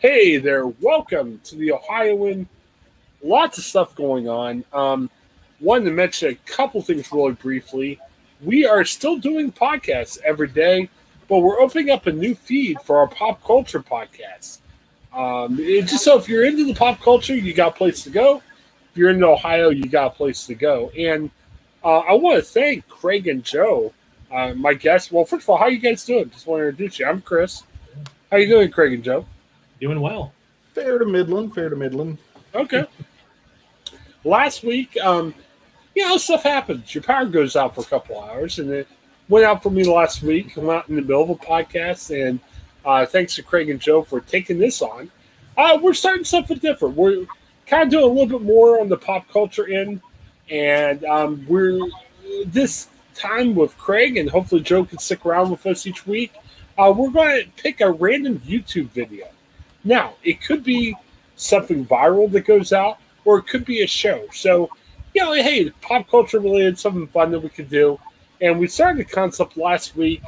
Hey there, welcome to the Ohioan. Lots of stuff going on. Um, wanted to mention a couple things really briefly. We are still doing podcasts every day, but we're opening up a new feed for our pop culture podcast. Um, just so if you're into the pop culture, you got a place to go. If you're into Ohio, you got a place to go. And uh, I want to thank Craig and Joe, uh, my guests. Well, first of all, how you guys doing? Just want to introduce you. I'm Chris. How you doing, Craig and Joe? Doing well. Fair to Midland. Fair to Midland. Okay. Last week, um, you know, stuff happens. Your power goes out for a couple hours, and it went out for me last week. I'm out in the middle of a podcast, and uh, thanks to Craig and Joe for taking this on. Uh, we're starting something different. We're kind of doing a little bit more on the pop culture end, and um, we're this time with Craig, and hopefully Joe can stick around with us each week. Uh, we're going to pick a random YouTube video. Now, it could be something viral that goes out, or it could be a show. So, you know, hey, pop culture related, something fun that we could do. And we started the concept last week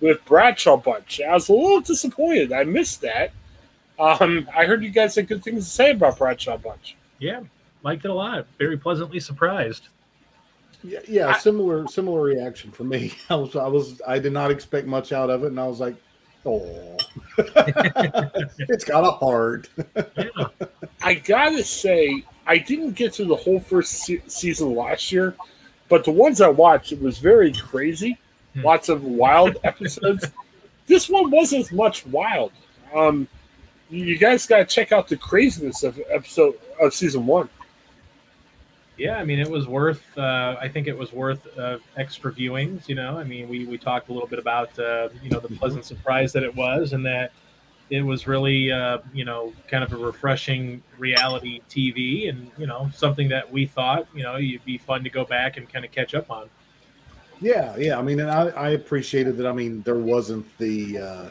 with Bradshaw Bunch. I was a little disappointed. I missed that. Um, I heard you guys had good things to say about Bradshaw Bunch. Yeah, liked it a lot. Very pleasantly surprised. Yeah, yeah, I, similar similar reaction for me. I was I was I did not expect much out of it, and I was like, oh, it's got a heart. yeah. I gotta say, I didn't get through the whole first se- season last year, but the ones I watched, it was very crazy. Hmm. Lots of wild episodes. this one wasn't as much wild. Um, you guys got to check out the craziness of episode of season one. Yeah, I mean, it was worth. Uh, I think it was worth uh, extra viewings. You know, I mean, we we talked a little bit about uh, you know the pleasant surprise that it was, and that it was really uh, you know kind of a refreshing reality TV, and you know something that we thought you know you'd be fun to go back and kind of catch up on. Yeah, yeah. I mean, and I, I appreciated that. I mean, there wasn't the, uh,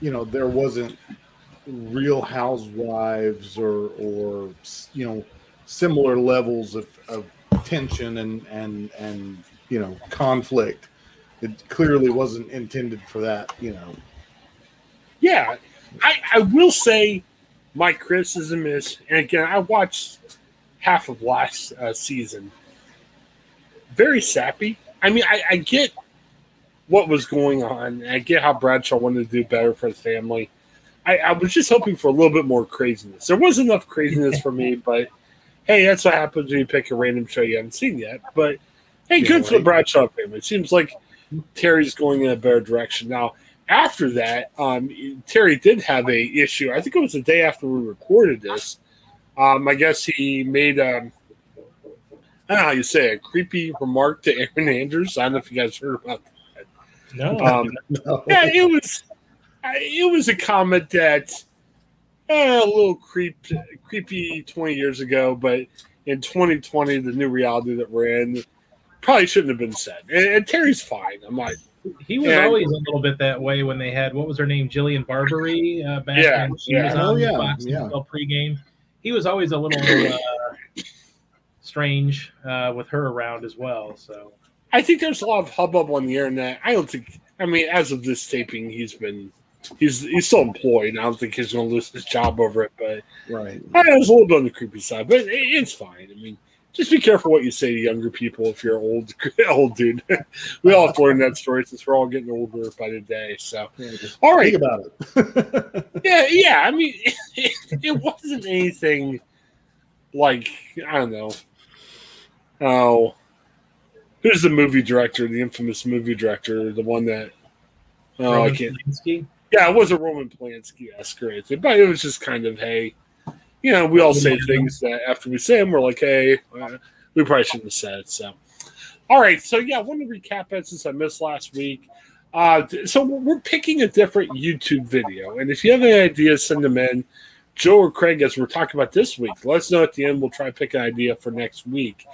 you know, there wasn't Real Housewives or or you know similar levels of, of tension and and and you know conflict. It clearly wasn't intended for that. You know. Yeah, I I will say my criticism is, and again, I watched half of last uh, season. Very sappy. I mean, I, I get what was going on. I get how Bradshaw wanted to do better for his family I, I, was just hoping for a little bit more craziness. There was enough craziness for me, but hey, that's what happens when you pick a random show you haven't seen yet. But hey, yeah, good right. for the Bradshaw family. It seems like Terry's going in a better direction now. After that, um, Terry did have a issue. I think it was the day after we recorded this. Um, I guess he made um, I don't know how you say it, a creepy remark to Erin Andrews. I don't know if you guys heard about that. No, um, no. yeah, it was it was a comment that eh, a little creep, creepy 20 years ago, but in 2020, the new reality that we're in, probably shouldn't have been said. And, and Terry's fine. I'm like, he was and, always a little bit that way when they had what was her name, Jillian Barberie, uh, back yeah, when she yeah. was on oh, yeah, Fox yeah. pregame. He was always a little uh, strange uh, with her around as well. So I think there's a lot of hubbub on the internet. I don't think. I mean, as of this taping, he's been he's he's still employed. I don't think he's going to lose his job over it, but right, it was a little bit on the creepy side, but it, it's fine. I mean, just be careful what you say to younger people if you're old, old dude. we all have to learn that story since we're all getting older by the day. So, yeah, all right, about it. yeah, yeah. I mean, it, it, wasn't anything like I don't know. Oh, who's the movie director? The infamous movie director, the one that. Oh, Roman I can't. Polanski? Yeah, it was a Roman Polanski esque or anything, but it was just kind of, hey, you know, we all say things that after we say them, we're like, hey, uh, we probably shouldn't have said it. So, all right. So, yeah, I want to recap it since I missed last week. Uh, so, we're picking a different YouTube video. And if you have any ideas, send them in. Joe or Craig, as we're talking about this week, let us know at the end. We'll try to pick an idea for next week.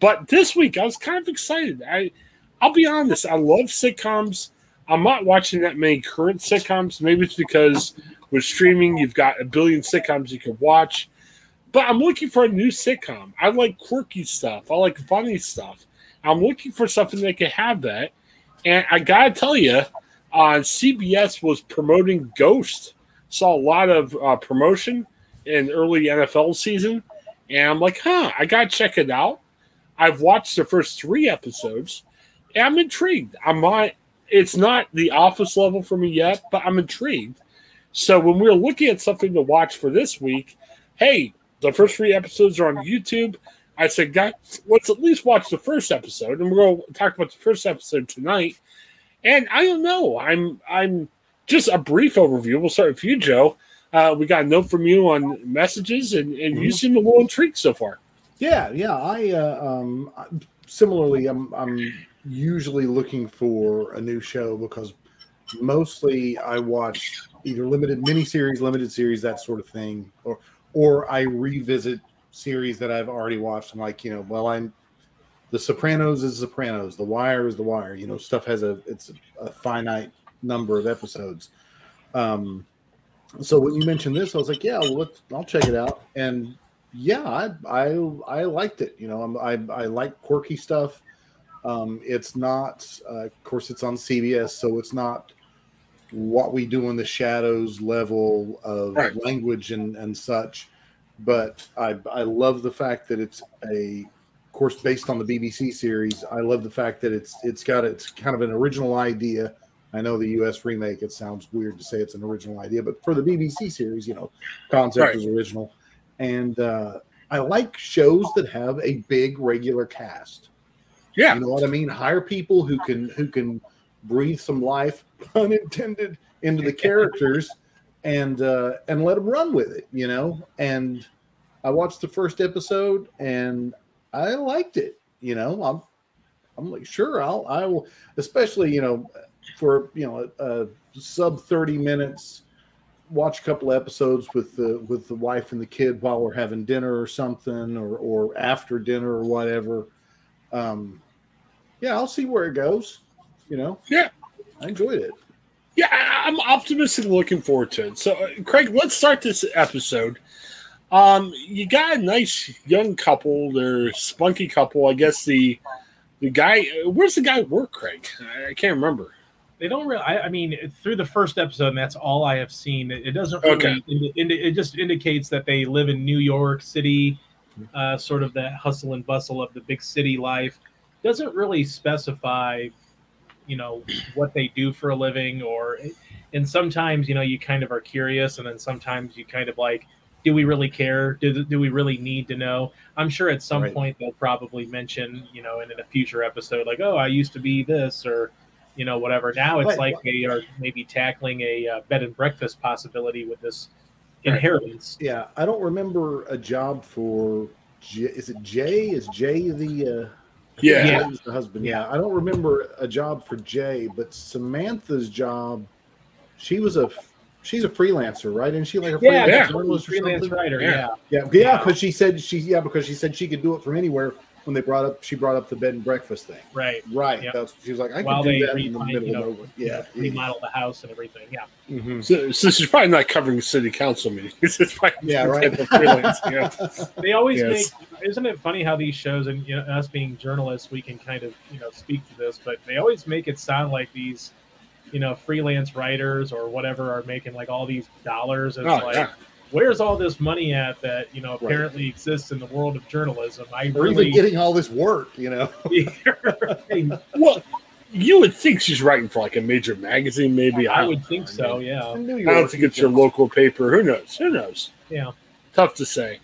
But this week, I was kind of excited. I, I'll be honest, I love sitcoms. I'm not watching that many current sitcoms. Maybe it's because with streaming, you've got a billion sitcoms you can watch. But I'm looking for a new sitcom. I like quirky stuff. I like funny stuff. I'm looking for something that can have that. And I gotta tell you, uh, CBS was promoting Ghost. saw a lot of uh, promotion in early NFL season, and I'm like, huh, I gotta check it out. I've watched the first three episodes, and I'm intrigued. I'm not. It's not the Office level for me yet, but I'm intrigued. So when we're looking at something to watch for this week, hey, the first three episodes are on YouTube. I said, guys, let's at least watch the first episode, and we're going to talk about the first episode tonight. And I don't know. I'm I'm just a brief overview. We'll start with you, Joe. Uh, we got a note from you on messages, and, and you seem a little intrigued so far. Yeah, yeah. I uh, um, similarly, I'm I'm usually looking for a new show because mostly I watch either limited miniseries, limited series, that sort of thing, or or I revisit series that I've already watched. I'm like, you know, well, I'm The Sopranos is Sopranos, The Wire is The Wire. You know, stuff has a it's a finite number of episodes. Um, so when you mentioned this, I was like, yeah, well, I'll check it out. And yeah, I I, I liked it. You know, I'm, I I like quirky stuff. Um, it's not, uh, of course, it's on CBS, so it's not what we do in the shadows level of Right. language and and such. But I I love the fact that it's a of course based on the BBC series. I love the fact that it's it's got it's kind of an original idea. I know the US remake, it sounds weird to say it's an original idea, but for the BBC series, you know, concept Right. is original. And uh, I like shows that have a big regular cast. Yeah, You know what I mean? Hire people who can who can breathe some life, pun intended, into the characters, and uh, and let them run with it. You know. And I watched the first episode, and I liked it. You know, I'm I'm like sure I'll I will, especially you know for you know a, a sub thirty minutes. Watch a couple episodes with the with the wife and the kid while we're having dinner or something, or or after dinner or whatever um yeah i'll see where it goes you know Yeah. i enjoyed it yeah, I- I'm optimistic, looking forward to it. So, uh, Craig, let's start this episode. Um, you got a nice young couple. They're spunky couple. I guess the the guy. Where's the guy work, Craig? I, I can't remember. They don't really. I, I mean, through the first episode, and that's all I have seen. It, it doesn't really. Okay. indi- indi- it just indicates that they live in New York City, uh, sort of that hustle and bustle of the big city life. Doesn't really specify, you know, what they do for a living, or and sometimes you know you kind of are curious, and then sometimes you kind of like, do we really care? Do do we really need to know? I'm sure at some Right. point they'll probably mention, you know, in, in a future episode, like, oh, I used to be this, or you know, whatever. Now it's Right. like they are maybe tackling a uh, bed and breakfast possibility with this. Inheritance. yeah i don't remember a job for J- is it jay is jay the uh Yeah. Yeah. The husband yeah i don't remember a job for jay but samantha's job she was a she's a freelancer right and she like a Yeah, freelance yeah. journalist or freelance writer. Yeah. Yeah. yeah yeah because she said she yeah because she said she could do it from anywhere when they brought up she brought up the bed and breakfast thing right. Right. Yeah. That's she was like, I While could do that in the middle you know, of nowhere. Yeah. remodel the house and everything. Yeah, Mhm. So, so she's probably not covering city council meetings. It's probably Yeah, right. type of freelance, yeah. they always Yes. make. Isn't it funny how these shows and you know, us being journalists, we can kind of you know speak to this, but they always make it sound like these, you know, freelance writers or whatever are making like all these dollars. It's Oh, like, yeah. Where's all this money at that you know apparently exists in the world of journalism? I Or really. even getting all this work, you know. Well, you would think she's writing for like a major magazine, maybe. I don't would know. think so. Yeah. In I don't think it's your local paper. Who knows? Who knows? Yeah. Tough to say.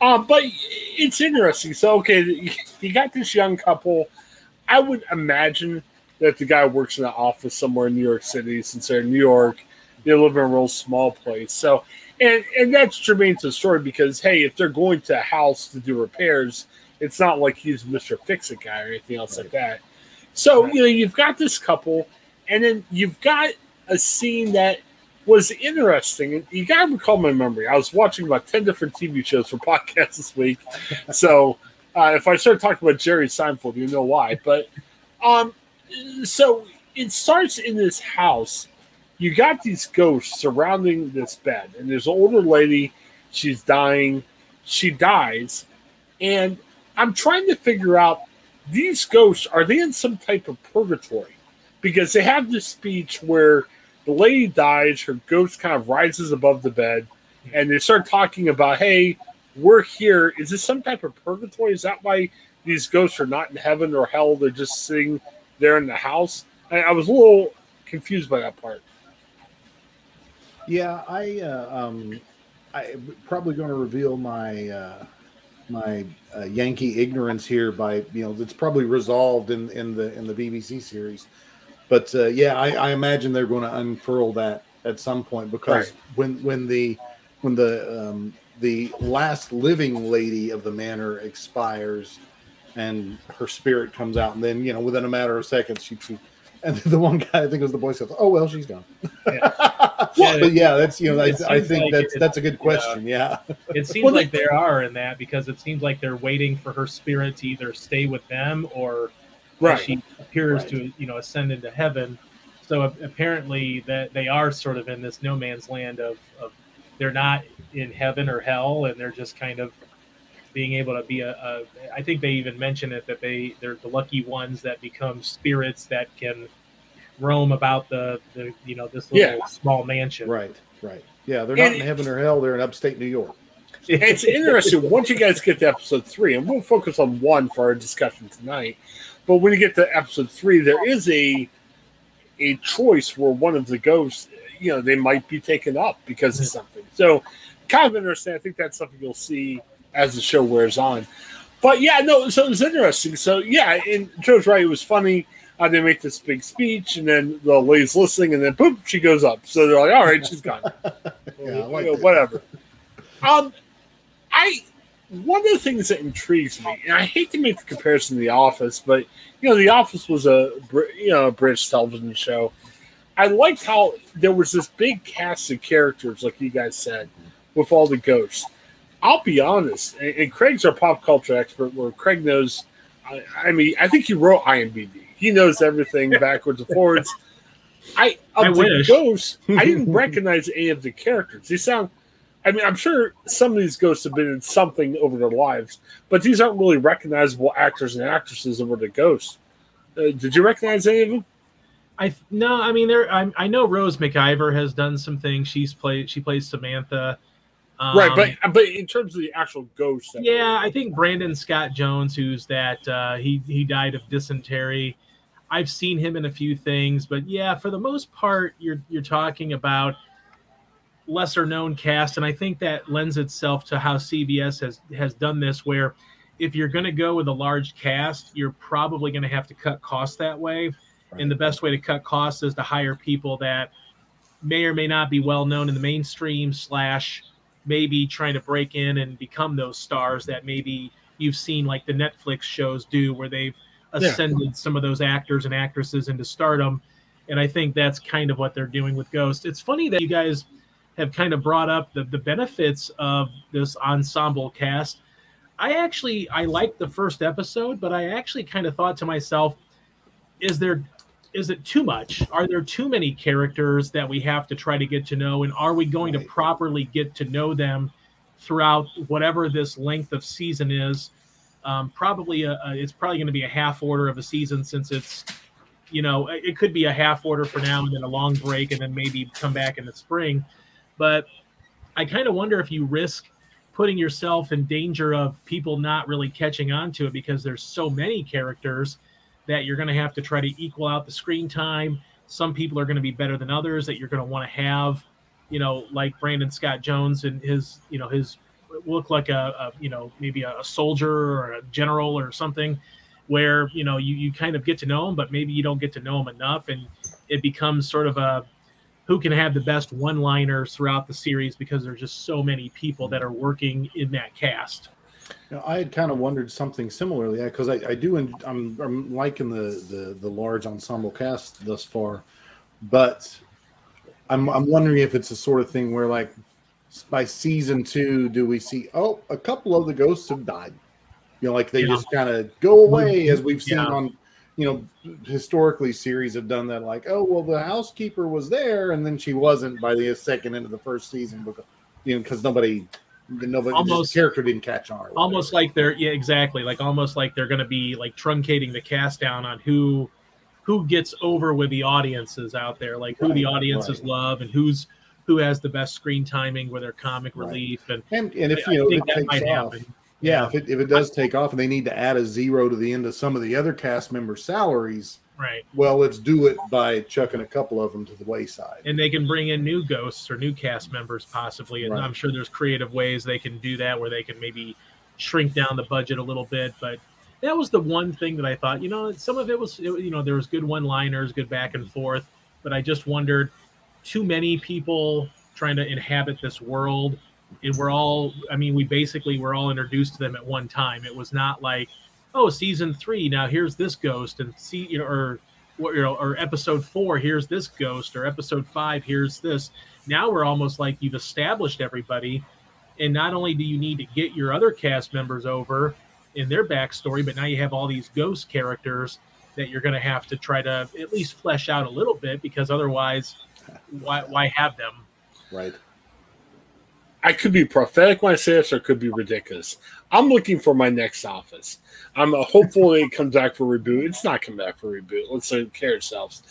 Uh, but it's interesting. So, okay, you got this young couple. I would imagine that the guy works in an office somewhere in New York City, since they're in New York. They live in a real small place. So, and and that's germane to the story because hey, if they're going to a house to do repairs, it's not like he's Mister Fix It guy or anything else like that. So you know, you've got this couple, and then you've got a scene that was interesting. And you got to recall my memory. I was watching about 10 different TV shows for podcasts this week. So uh, if I start talking about Jerry Seinfeld, you know why. But um, so it starts in this house. You got these ghosts surrounding this bed, and there's an older lady. She's dying. She dies. And I'm trying to figure out these ghosts, are they in some type of purgatory? Because they have this speech where the lady dies, her ghost kind of rises above the bed, and they start talking about, hey, we're here. Is this some type of purgatory? Is that why these ghosts are not in heaven or hell? They're just sitting there in the house. I, I was a little confused by that part. Yeah, I uh, um, I probably going to reveal my uh, my uh, Yankee ignorance here by you know it's probably resolved in in the in the BBC series, but uh, yeah, I, I imagine they're going to unfurl that at some point because Right. when when the when the um, the last living lady of the manor expires and her spirit comes out, and then you know within a matter of seconds she. she and the one guy, I think it was the Boy Scouts. Oh well, she's gone. Yeah. But yeah, that's you know, I, I think like that's it- that's a good question. Yeah, It seems Well, like there are in that because it seems like they're waiting for her spirit to either stay with them or Right. she appears Right. to you know ascend into heaven. So a- apparently that they are sort of in this no man's land of, of they're not in heaven or hell and they're just kind of being able to be a, a I think they even mention it that they they're the lucky ones that become spirits that can roam about the, the you know this little Yeah. small mansion. right, right. Yeah, they're not And- in heaven or hell. They're in upstate New York. it's interesting once you guys get to episode three, and we'll focus on one for our discussion tonight. But when you get to episode three, there is a a choice where one of the ghosts, you know, they might be taken up because of mm-hmm. something. So, kind of interesting. I think that's something you'll see as the show wears on. But yeah, no, so it was interesting. So yeah, and Joe's right. It was funny. Uh, they make this big speech, and then the lady's listening, and then boop, she goes up. So they're like, "All right, she's gone." Yeah, like You know, whatever. Um, I one of the things that intrigues me, and I hate to make the comparison to The Office, but you know, The Office was a you know a British television show. I liked how there was this big cast of characters, like you guys said, with all the ghosts. I'll be honest, and, and Craig's our pop culture expert, where Craig knows. I, I mean, I think he wrote IMDb. He knows everything backwards and forwards. I of I the wish. ghosts, I didn't recognize any of the characters. They sound. I mean, I'm sure some of these ghosts have been in something over their lives, but these aren't really recognizable actors and actresses that were the ghosts. Uh, did you recognize any of them? I no, I mean there. I, I know Rose McIver has done some things. She's played. She plays Samantha. Um, right, but but in terms of the actual ghost, yeah, I think Brandon Scott Jones, who's that uh, he he died of dysentery. I've seen him in a few things, but yeah, for the most part, you're you're talking about lesser known cast, and I think that lends itself to how CBS has has done this, where if you're going to go with a large cast, you're probably going to have to cut costs that way. And the best way to cut costs is to hire people that may or may not be well known in the mainstream slash maybe trying to break in and become those stars that maybe you've seen like the Netflix shows do where they've Yeah. ascended some of those actors and actresses into stardom. And I think that's kind of what they're doing with Ghost. It's funny that you guys have kind of brought up the, the benefits of this ensemble cast. I actually I liked the first episode, but I actually kind of thought to myself, is there is it too much? Are there too many characters that we have to try to get to know? And are we going Right. to properly get to know them throughout whatever this length of season is? Um, probably a, a, it's probably going to be a half order of a season since it's you know it it could be a half order for now and then a long break and then maybe come back in the spring. But I kind of wonder if you risk putting yourself in danger of people not really catching on to it because there's so many characters that you're going to have to try to equal out the screen time. Some people are going to be better than others that you're going to want to have, you know, like Brandon Scott Jones and his, you know, his look like a, a you know, maybe a soldier or a general or something where, you know, you, you kind of get to know him, but maybe you don't get to know him enough. And it becomes sort of a, who can have the best one liners throughout the series because there's just so many people that are working in that cast. You know, I had kind of wondered something similarly because I, I do. en- I'm, I'm liking the, the the large ensemble cast thus far, but I'm I'm wondering if it's a sort of thing where like by season two, do we see oh a couple of the ghosts have died? You know, like they Yeah. just kind of go away mm-hmm. as we've seen Yeah. on you know historically series have done that. Like oh well, the housekeeper was there and then she wasn't by the second end of the first season because you know because nobody. Almost- almost character didn't catch on. almost like they're yeah exactly like almost like they're going to be like truncating the cast down on who who gets over with the audiences out there, like who the audiences right. love and who's who has the best screen timing with their comic Right. relief and And and if I- you know if think it that takes might off, happen. yeah, if it if it does take off and they need to add a zero to the end of some of the other cast members' salaries, Right. well, let's do it by chucking a couple of them to the wayside. And they can bring in new ghosts or new cast members possibly. And Right. I'm sure there's creative ways they can do that where they can maybe shrink down the budget a little bit. But that was the one thing that I thought, you know, some of it was, you know, there was good one liners, good back and forth. But I just wondered too many people trying to inhabit this world. And we're all, I mean, we basically were all introduced to them at one time. It was not like, oh, season three, now here's this ghost, and see, you know, or you know, or episode four, here's this ghost, or episode five, here's this. Now we're almost like you've established everybody, and not only do you need to get your other cast members over in their backstory, but now you have all these ghost characters that you're going to have to try to at least flesh out a little bit, because otherwise, why why have them? Right. I could be prophetic when I say this, or could be ridiculous. I'm looking for my next office. I'm uh, hopeful it comes back for reboot. It's not coming back for reboot. Let's say care of ourselves.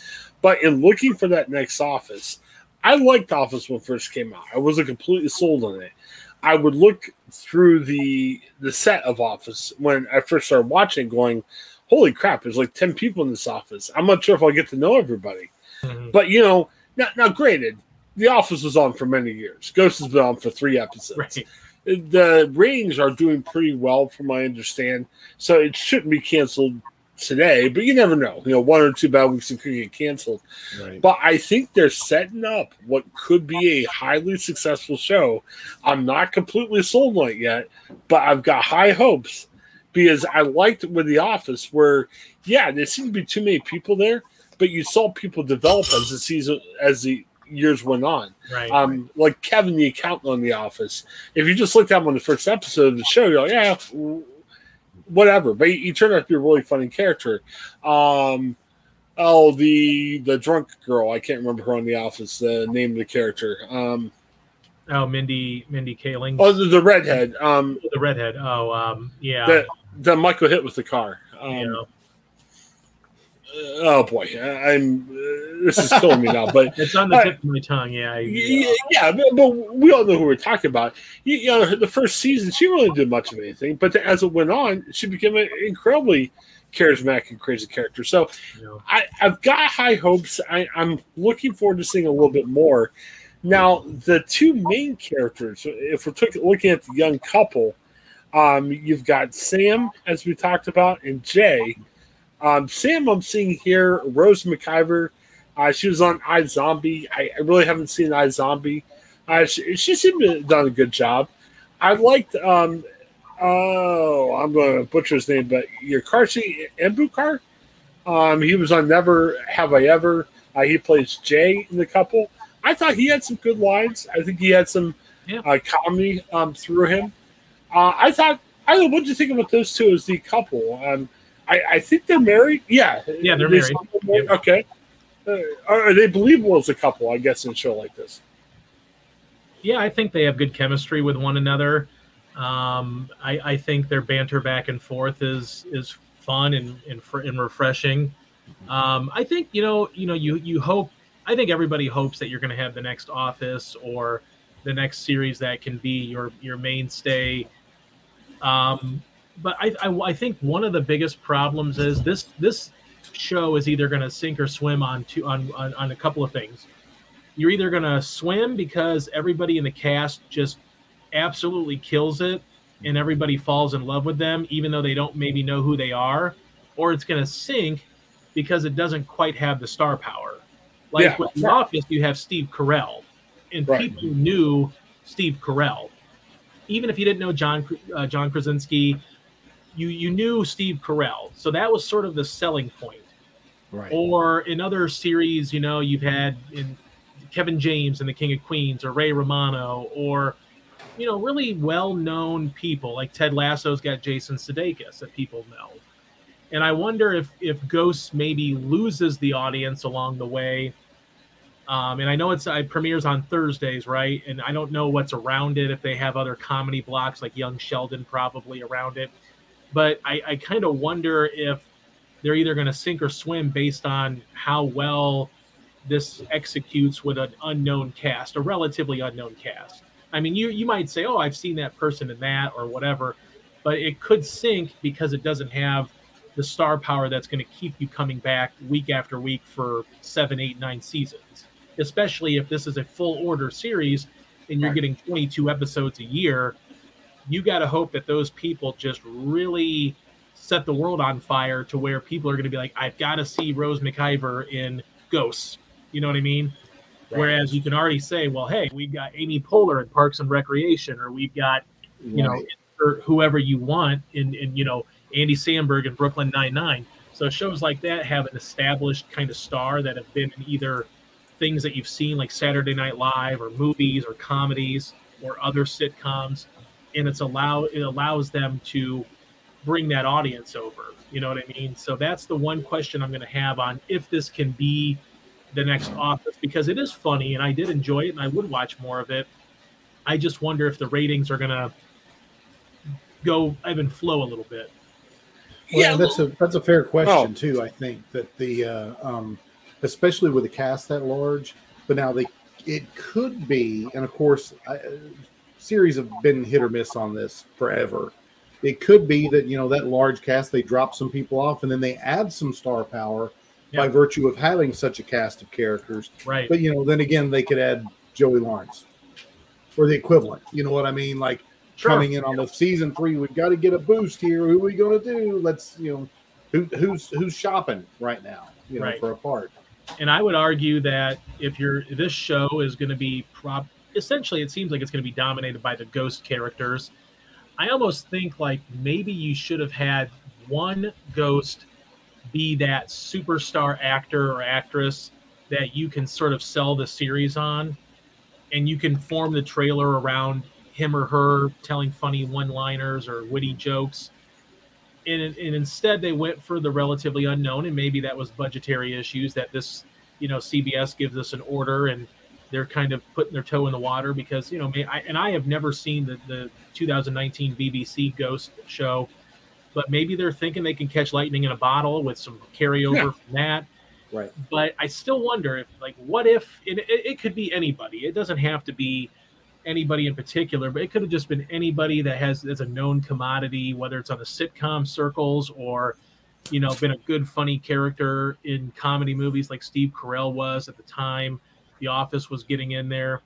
But in looking for that next office, I liked Office when it first came out. I wasn't completely sold on it. I would look through the the set of Office when I first started watching, going, "Holy crap! There's like ten people in this office. I'm not sure if I'll get to know everybody." But you know, now, now granted, The Office was on for many years. Ghost has been on for three episodes. Right. The ratings are doing pretty well, from my understand. So it shouldn't be canceled today, but you never know. You know, one or two bad weeks it could get canceled. Right. But I think they're setting up what could be a highly successful show. I'm not completely sold on it yet, but I've got high hopes because I liked it with The Office where, yeah, there seemed to be too many people there, but you saw people develop as the season as the years went on. Right. Um, like Kevin the accountant on The Office. If you just looked at him on the first episode of the show, you're like, yeah, whatever. But he, turned out to be a really funny character. Um, oh, the the drunk girl. I can't remember her on The Office. The name of the character. Um, oh, Mindy Mindy Kaling, oh, the, the redhead. Um, the redhead. Oh, um, yeah. that that Michael hit with the car. Um, know. Oh boy, I'm. Uh, this is killing me now. But It's on the tip of my tongue. Yeah. I, yeah, yeah but, but we all know who we're talking about. You, you know, the first season she really did much of anything, but as it went on, she became an incredibly charismatic and crazy character. So know. I, I've got high hopes. I, I'm looking forward to seeing a little bit more. Now, the two main characters, if we're took, looking at the young couple, um, you've got Sam, as we talked about, and Jay. Um, Sam, I'm seeing here, Rose McIver. Uh, she was on iZombie. I, I really haven't seen iZombie. Uh, she, she seemed to have done a good job. I liked, um, oh, I'm going to butcher his name, but Yakarshi Embukar. Um, he was on Never Have I Ever. Uh, he plays Jay in the couple. I thought he had some good lines. I think he had some Yeah. uh, comedy um, through him. Uh, I thought. I don't. What did you think about those two as the couple? Um, I, I think they're married. Yeah. Yeah, they're They married. married? Okay. Uh, are, are they believable as a couple? I guess in a show like this. yeah, I think they have good chemistry with one another. Um, I, I think their banter back and forth is is fun and and, fr- and refreshing. Um, I think you know you know you you hope. I think everybody hopes that you're going to have the next Office or the next series that can be your your mainstay. Um, but I, I I think one of the biggest problems is this this show is either going to sink or swim on two on, on on a couple of things you're either going to swim because everybody in the cast just absolutely kills it and everybody falls in love with them even though they don't maybe know who they are or it's going to sink because it doesn't quite have the star power like Yeah. with the office you have steve carell and Right. people knew steve carell even if you didn't know john uh, john krasinski you you knew steve carell so that was sort of the selling point Right. or in other series, you know, you've had in Kevin James and the King of Queens, or Ray Romano, or you know, really well-known people like Ted Lasso's got Jason Sudeikis that people know. And I wonder if if Ghosts maybe loses the audience along the way. Um, and I know it's it premieres on Thursdays, right? And I don't know what's around it if they have other comedy blocks like Young Sheldon probably around it. But I, I kind of wonder if they're either going to sink or swim based on how well this executes with an unknown cast, a relatively unknown cast. I mean, you you might say, "Oh, I've seen that person in that" or whatever, but it could sink because it doesn't have the star power that's going to keep you coming back week after week for seven, eight, nine seasons. Especially if this is a full order series and you're Right. getting 22 episodes a year, you got to hope that those people just really set the world on fire to where people are going to be like, I've got to see Rose McIver in Ghosts. You know what I mean? Whereas you can already say, well, hey, we've got Amy Poehler in Parks and Recreation, or we've got you know, or whoever you want in, in you know, Andy Samberg in Brooklyn Nine Nine. So shows like that have an established kind of star that have been in either things that you've seen like Saturday Night Live or movies or comedies or other sitcoms, and it's allow it allows them to bring that audience over. You know what I mean? So that's the one question I'm going to have on if this can be the next Office because it is funny and I did enjoy it and I would watch more of it. I just wonder if the ratings are going to go ebb and flow a little bit. Well, yeah, that's a that's a fair question Oh. too. I think that the uh, um, especially with the cast that large, but now they it could be, and of course, I, uh, series have been hit or miss on this forever. It could be that you know that large cast they drop some people off and then they add some star power by virtue of having such a cast of characters. Right. But you know, then again, they could add Joey Lawrence or the equivalent. You know what I mean? Like Sure. coming in on the season three, we've got to get a boost here. Who are we going to do? Let's you know, who, who's who's shopping right now? You know, Right. for a part. and I would argue that if you're this show is going to be prop essentially it seems like it's going to be dominated by the ghost characters. I almost think like maybe you should have had one ghost be that superstar actor or actress that you can sort of sell the series on and you can form the trailer around him or her telling funny one-liners or witty jokes and, and instead they went for the relatively unknown and maybe that was budgetary issues that this you know cbs gives us an order and they're kind of putting their toe in the water because you know may- I, and i have never seen the, the 2019 bbc ghost show but maybe they're thinking they can catch lightning in a bottle with some carryover Yeah. from that Right. but i still wonder if like what if it, it, it could be anybody it doesn't have to be anybody in particular, but it could have just been anybody that has as a known commodity, whether it's on the sitcom circles or, you know, been a good funny character in comedy movies like Steve Carell was at the time. The Office was getting in there.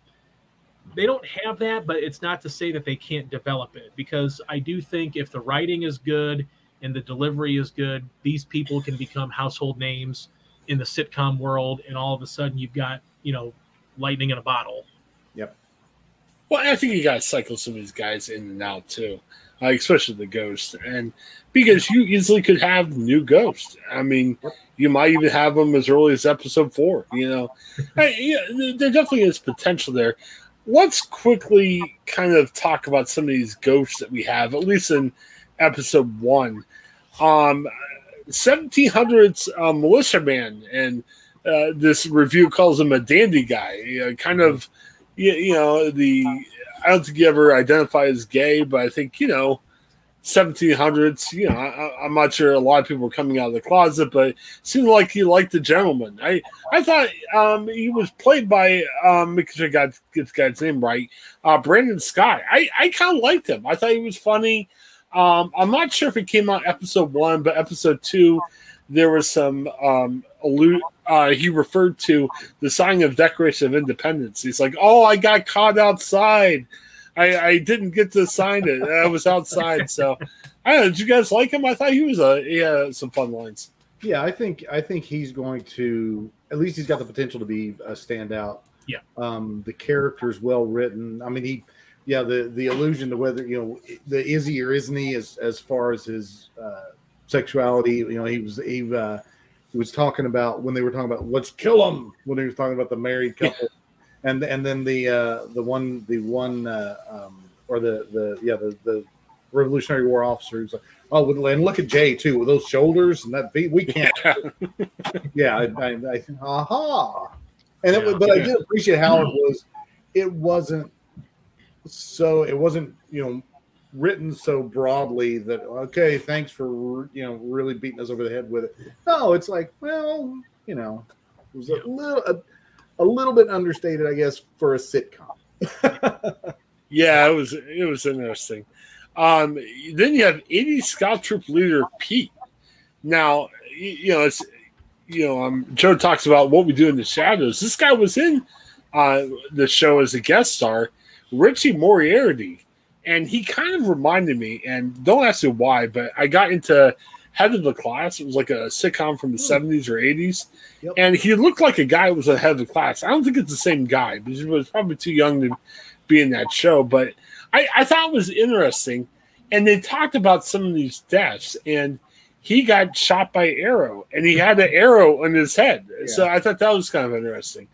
They don't have that, but it's not to say that they can't develop it because I do think if the writing is good and the delivery is good, these people can become household names in the sitcom world, and all of a sudden you've got you know lightning in a bottle. Well, I think you got to cycle some of these guys in and out too, uh, especially the ghost, and because you easily could have new ghosts. I mean, you might even have them as early as episode four. You know, Hey, yeah, there- there definitely is potential there. Let's quickly kind of talk about some of these ghosts that we have, at least in episode one. Um, 1700s uh, militia man, and uh, this review calls him a dandy guy, uh, kind of you, you know the i don't think he ever identified as gay but i think you know 1700s you know I, i'm not sure a lot of people were coming out of the closet but it seemed like he liked the gentleman. I i thought um he was played by um make sure i got get the guy's name right uh brandon scott. I i kind of liked him. I thought he was funny. Um i'm not sure if it came out episode one but episode two there was some um uh he referred to the signing of Declaration of Independence. He's like, "Oh, I got caught outside. I, I didn't get to sign it. I was outside." So, I don't know. Did you guys like him? I thought he was a he had some fun lines. Yeah, I think I think he's going to at least he's got the potential to be a standout. Yeah. Um, the character's well written. I mean, he, yeah, the the allusion to whether you know the is he or isn't he as as far as his uh, sexuality. You know, he was he uh, he was talking about when they were talking about let's kill him when he was talking about the married couple, and and then the uh, the one the one uh, um, or the the yeah the the Revolutionary War officer who's like. Oh, and look at Jay too with those shoulders and that beat. We can't yeah, I, I, I aha. And it Yeah. was, but I did appreciate how it was. It wasn't so. It wasn't you know written so broadly that okay, thanks for you know really beating us over the head with it. No, it's like well, you know, it was a little a, a little bit understated, I guess, for a sitcom. yeah, it was it was interesting. Um, then you have 80 Scout Troop leader Pete. Now, you know, it's you know, um, Joe talks about what we do in the shadows. This guy was in uh, the show as a guest star, Richie Moriarty, and he kind of reminded me. And don't ask me why, but I got into Head of the Class. It was like a sitcom from the hmm. seventies or eighties, yep. and he looked like a guy who was a head of the class. I don't think it's the same guy, but he was probably too young to be in that show. But I, I thought it was interesting, and they talked about some of these deaths and he got shot by arrow and he had an arrow in his head. Yeah. So I thought that was kind of interesting.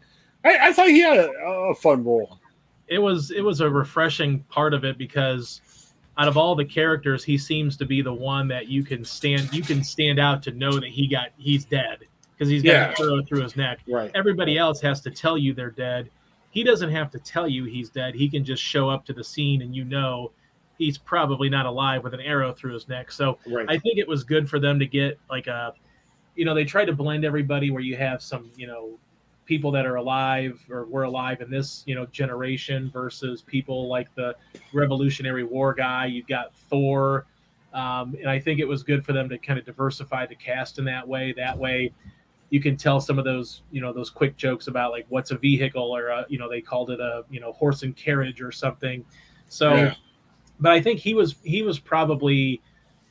I, I thought he had a, a, fun role. It was it was a refreshing part of it because out of all the characters, he seems to be the one that you can stand you can stand out to know that he got he's dead because he's got yeah. an arrow through his neck. Right. Everybody else has to tell you they're dead. He doesn't have to tell you he's dead. He can just show up to the scene and you know he's probably not alive with an arrow through his neck. So right. I think it was good for them to get like a, you know, they tried to blend everybody where you have some, you know, people that are alive or were alive in this, you know, generation versus people like the Revolutionary War guy. You've got Thor. Um, and I think it was good for them to kind of diversify the cast in that way. That way, you can tell some of those, you know, those quick jokes about like what's a vehicle or a, you know, they called it a, you know, horse and carriage or something. So yeah but I think he was he was probably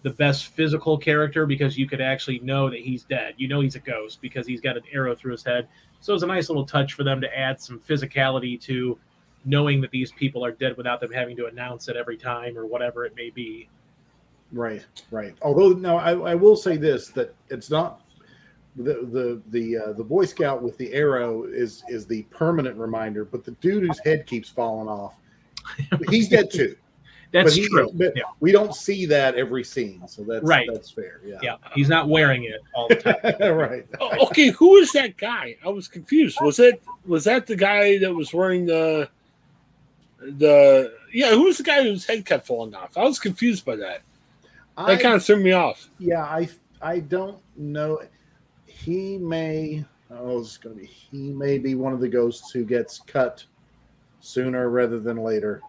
the best physical character because you could actually know that he's dead. You know he's a ghost because he's got an arrow through his head. So it's a nice little touch for them to add some physicality to knowing that these people are dead without them having to announce it every time or whatever it may be. Right, right. Although now I, I will say this that it's not the the the uh, the Boy Scout with the arrow is is the permanent reminder, but the dude whose head keeps falling off, he's dead too. That's he, true. Yeah. We don't see that every scene, so that's right. That's fair. Yeah. Yeah. He's not wearing it all the time. right. Oh, okay. Who is that guy? I was confused. Was it was that the guy that was wearing the the yeah? Who was the guy whose head kept falling off? I was confused by that. I, that kind of threw me off. Yeah. I I don't know. He may. Oh, it's going to be. He may be one of the ghosts who gets cut sooner rather than later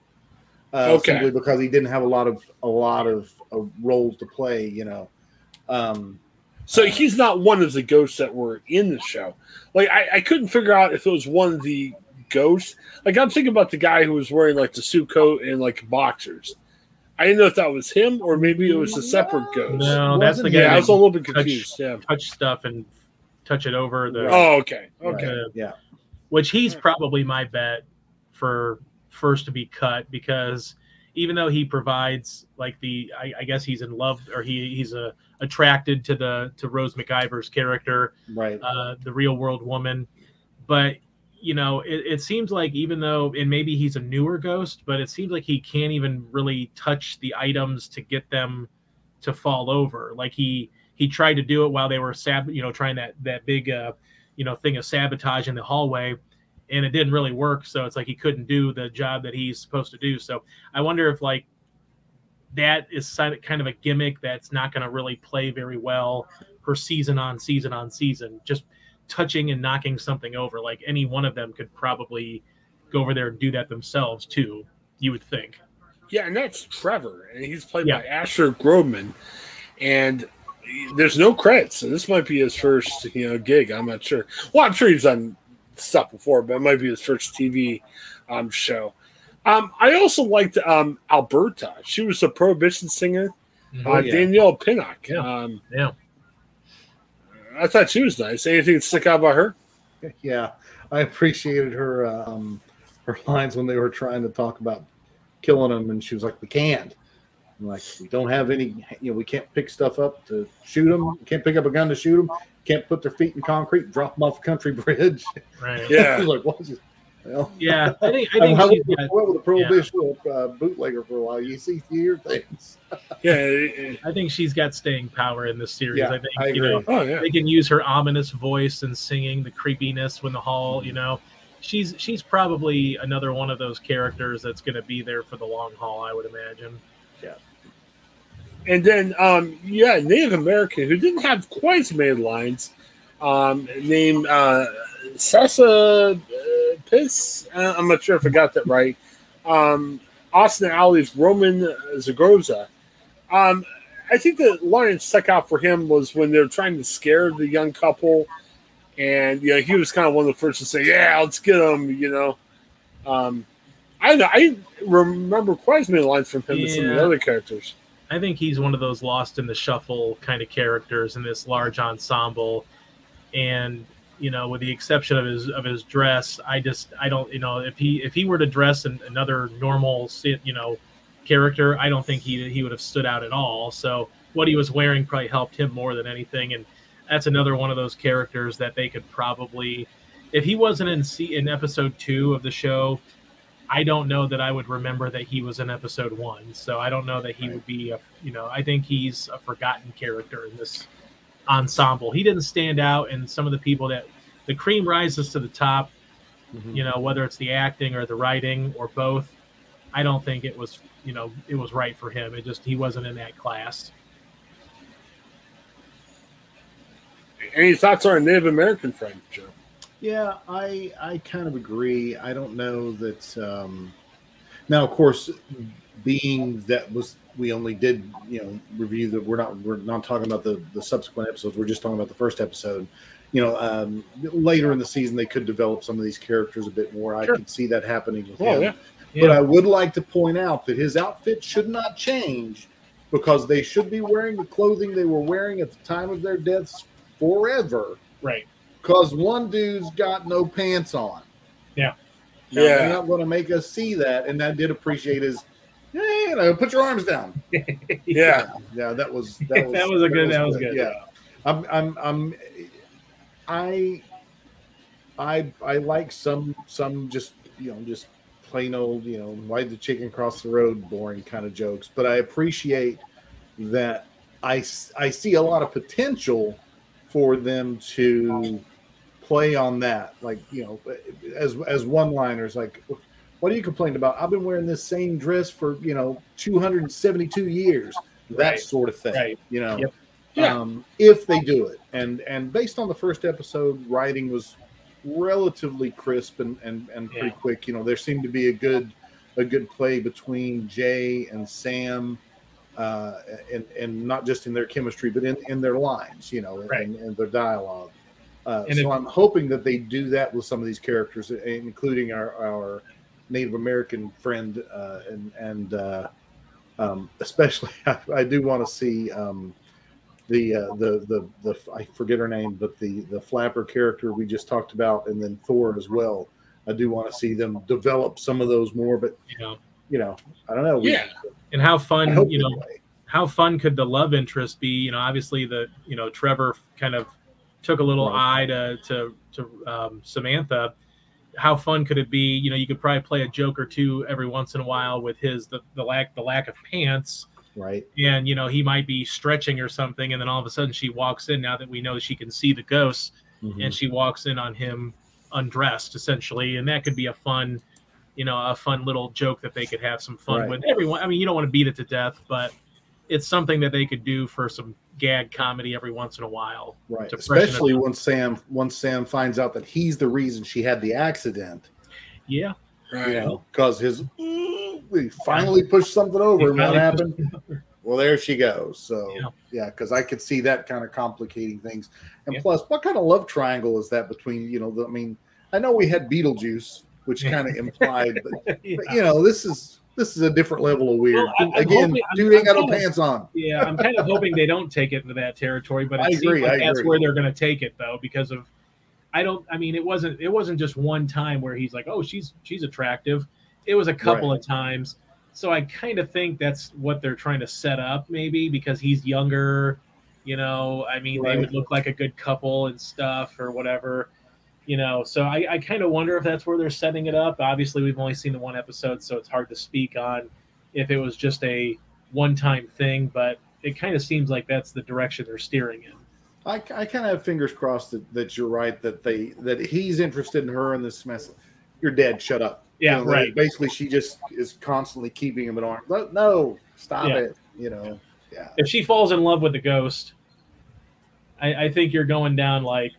uh, okay. simply because he didn't have a lot of a lot of, of roles to play. You know, um, so he's not one of the ghosts that were in the show. Like I, I couldn't figure out if it was one of the ghosts. Like I'm thinking about the guy who was wearing like the suit coat and like boxers. I didn't know if that was him or maybe it was a separate ghost. No, that's the guy. Yeah, I was a little bit confused. Touch, yeah, touch stuff and touch it over the. Oh, okay, okay, uh, yeah. Which he's probably my bet for first to be cut because even though he provides like the I, I, guess he's in love or he he's a uh, attracted to the to Rose McIver's character, right? Uh, the real world woman, but you know it, it seems like even though and maybe he's a newer ghost, but it seems like he can't even really touch the items to get them to fall over. Like he he tried to do it while they were sab you know trying that that big uh you know thing of sabotage in the hallway and it didn't really work. So it's like he couldn't do the job that he's supposed to do. So I wonder if like that is kind of a gimmick that's not going to really play very well for season on season on season. Just touching and knocking something over, like any one of them could probably go over there and do that themselves too. You would think. Yeah, and that's Trevor, and he's played yeah. by Asher Grodman, and there's no credits, so this might be his first, you know, gig. I'm not sure. Well, I'm sure he's done stuff before, but it might be his first TV um, show. Um, I also liked um, Alberta. She was a prohibition singer. Mm-hmm. Uh, oh, yeah. Danielle Pinnock. Yeah. Um, yeah. I thought she was nice. Anything stick out about her? Yeah, I appreciated her um, her lines when they were trying to talk about killing them, and she was like, "We can't." I'm like, we don't have any. You know, we can't pick stuff up to shoot them. We can't pick up a gun to shoot them can't put their feet in concrete, drop them off a country bridge. Right. Yeah. like, what is it? Well, yeah, I think I think I went with a prohibition yeah. uh, bootlegger for a while. You see, you hear things. yeah, I think she's got staying power in this series. Yeah, I think I you know oh, yeah. they can use her ominous voice and singing the creepiness when the hall. You know, she's she's probably another one of those characters that's going to be there for the long haul. I would imagine. Yeah. And then, um, yeah, Native American who didn't have quite as many lines, um, named uh, Sessa uh, Piss. Uh, I'm not sure if I got that right. Um, Austin Alley's Roman Zaragoza. Um, I think the line that stuck out for him was when they were trying to scare the young couple, and you know he was kind of one of the first to say, "Yeah, let's get them." You know, um, I know I remember quite as many lines from him as some of the other characters. I think he's one of those lost in the shuffle kind of characters in this large ensemble, and you know, with the exception of his of his dress, I just I don't you know if he if he were to dress in another normal you know character, I don't think he he would have stood out at all. So what he was wearing probably helped him more than anything, and that's another one of those characters that they could probably, if he wasn't in see in episode two of the show, I don't know that I would remember that he was in episode one. So I don't know that he would be a, you know, I think he's a forgotten character in this ensemble. He didn't stand out, and some of the people that the cream rises to the top, Mhm. you know, whether it's the acting or the writing or both. I don't think it was, you know, it was right for him. It just he wasn't in that class. Any thoughts on our Native American friend, Joe? Yeah, I I kind of agree. I don't know that. Um, now, of course, being that was we only did you know review that we're not we're not talking about the the subsequent episodes. We're just talking about the first episode. You know, um, later in the season they could develop some of these characters a bit more. I Sure. could see that happening with Oh, him. yeah. But I would like to point out that his outfit should not change because they should be wearing the clothing they were wearing at the time of their deaths forever. Right. Because one dude's got no pants on. Yeah. Now, They're Yeah. not going to make us see that. And I did appreciate his, yeah, you know, put your arms down. Yeah. Yeah, that was that was That was a good- that was good. Yeah, I'm I'm I'm I I I like some some just you know just plain old you know why the chicken cross the road boring kind of jokes, but I appreciate that I, I see a lot of potential for them to play on that like you know as as one liners like what are you complaining about i've been wearing this same dress for you know 272 years that Right. sort of thing Right. you know Yep. Yeah. um, if they do it and and based on the first episode writing was relatively crisp and and, and pretty Yeah. quick you know there seemed to be a good a good play between jay and sam uh, and and not just in their chemistry, but in, in their lines, you know, Right. and, and their dialogue. Uh, And so if- I'm hoping that they do that with some of these characters, including our, our Native American friend, uh, and and uh, um, especially I, I do want to see um, the, uh, the the the I forget her name, but the the flapper character we just talked about, and then Thor as well. I do want to see them develop some of those more, but You know, you know, I don't know. We- Yeah. and how fun, you know, how fun could the love interest be? You know, obviously the you know Trevor kind of took a little Right. eye to to to um, Samantha. How fun could it be? You know, you could probably play a joke or two every once in a while with his the, the lack the lack of pants, right? and you know he might be stretching or something, and then all of a sudden she walks in. Now that we know she can see the ghosts, Mm-hmm. and she walks in on him undressed essentially, and that could be a fun, you know, a fun little joke that they could have some fun Right. with. Everyone, I mean, you don't want to beat it to death, but it's something that they could do for some gag comedy every once in a while. Right. to freshen it Especially up. once Sam once Sam finds out that he's the reason she had the accident. Yeah, Right. You know, because his we finally pushed something over. And what happened? Well, there she goes. So Yeah. yeah, because I could see that kind of complicating things. And Yeah. plus, what kind of love triangle is that between you know? The, I mean, I know we had Beetlejuice, which kind of implied, but, yeah. but you know, this is this is a different level of weird. Well, I- Again, hoping- I'm- dude ain't got no pants on. Yeah, I'm kind of hoping they don't take it into that territory, but it I agree, like I that's agree. where they're going to take it though, because of I don't. I mean, it wasn't. It wasn't just one time where he's like, "Oh, she's she's attractive." It was a couple of times. So I kind of think that's what they're trying to set up, maybe because he's younger. You know, I mean, they would look like a good couple and stuff or whatever. You know, so I, I kind of wonder if that's where they're setting it up. Obviously, we've only seen the one episode, so it's hard to speak on if it was just a one-time thing. But it kind of seems like that's the direction they're steering in. I, I kind of have fingers crossed that, that you're right that they that he's interested in her in this mess. You're dead. Shut up. Yeah, You know, right. Basically, she just is constantly keeping him at arm. No, no stop Yeah. it. You know. Yeah. If she falls in love with the ghost, I, I think you're going down like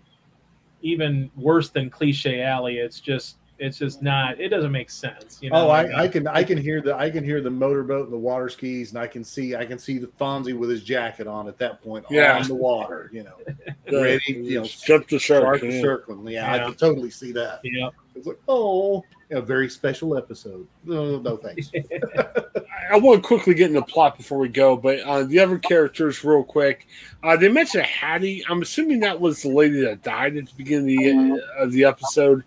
even worse than cliche alley. It's just it's just not. It doesn't make sense. You know. Oh, I, I can I can hear the I can hear the motorboat and the water skis, and I can see I can see the Fonzie with his jacket on at that point Yeah. on the water. You know, The- ready. You know, Jump the shark. shark yeah. circling. Yeah, I can totally see that. Yeah. It's like, oh, a very special episode. No, no thanks. I want to quickly get into the plot before we go, but uh, the other characters, real quick. Uh, they mentioned Hattie. I'm assuming that was the lady that died at the beginning of the, of the episode.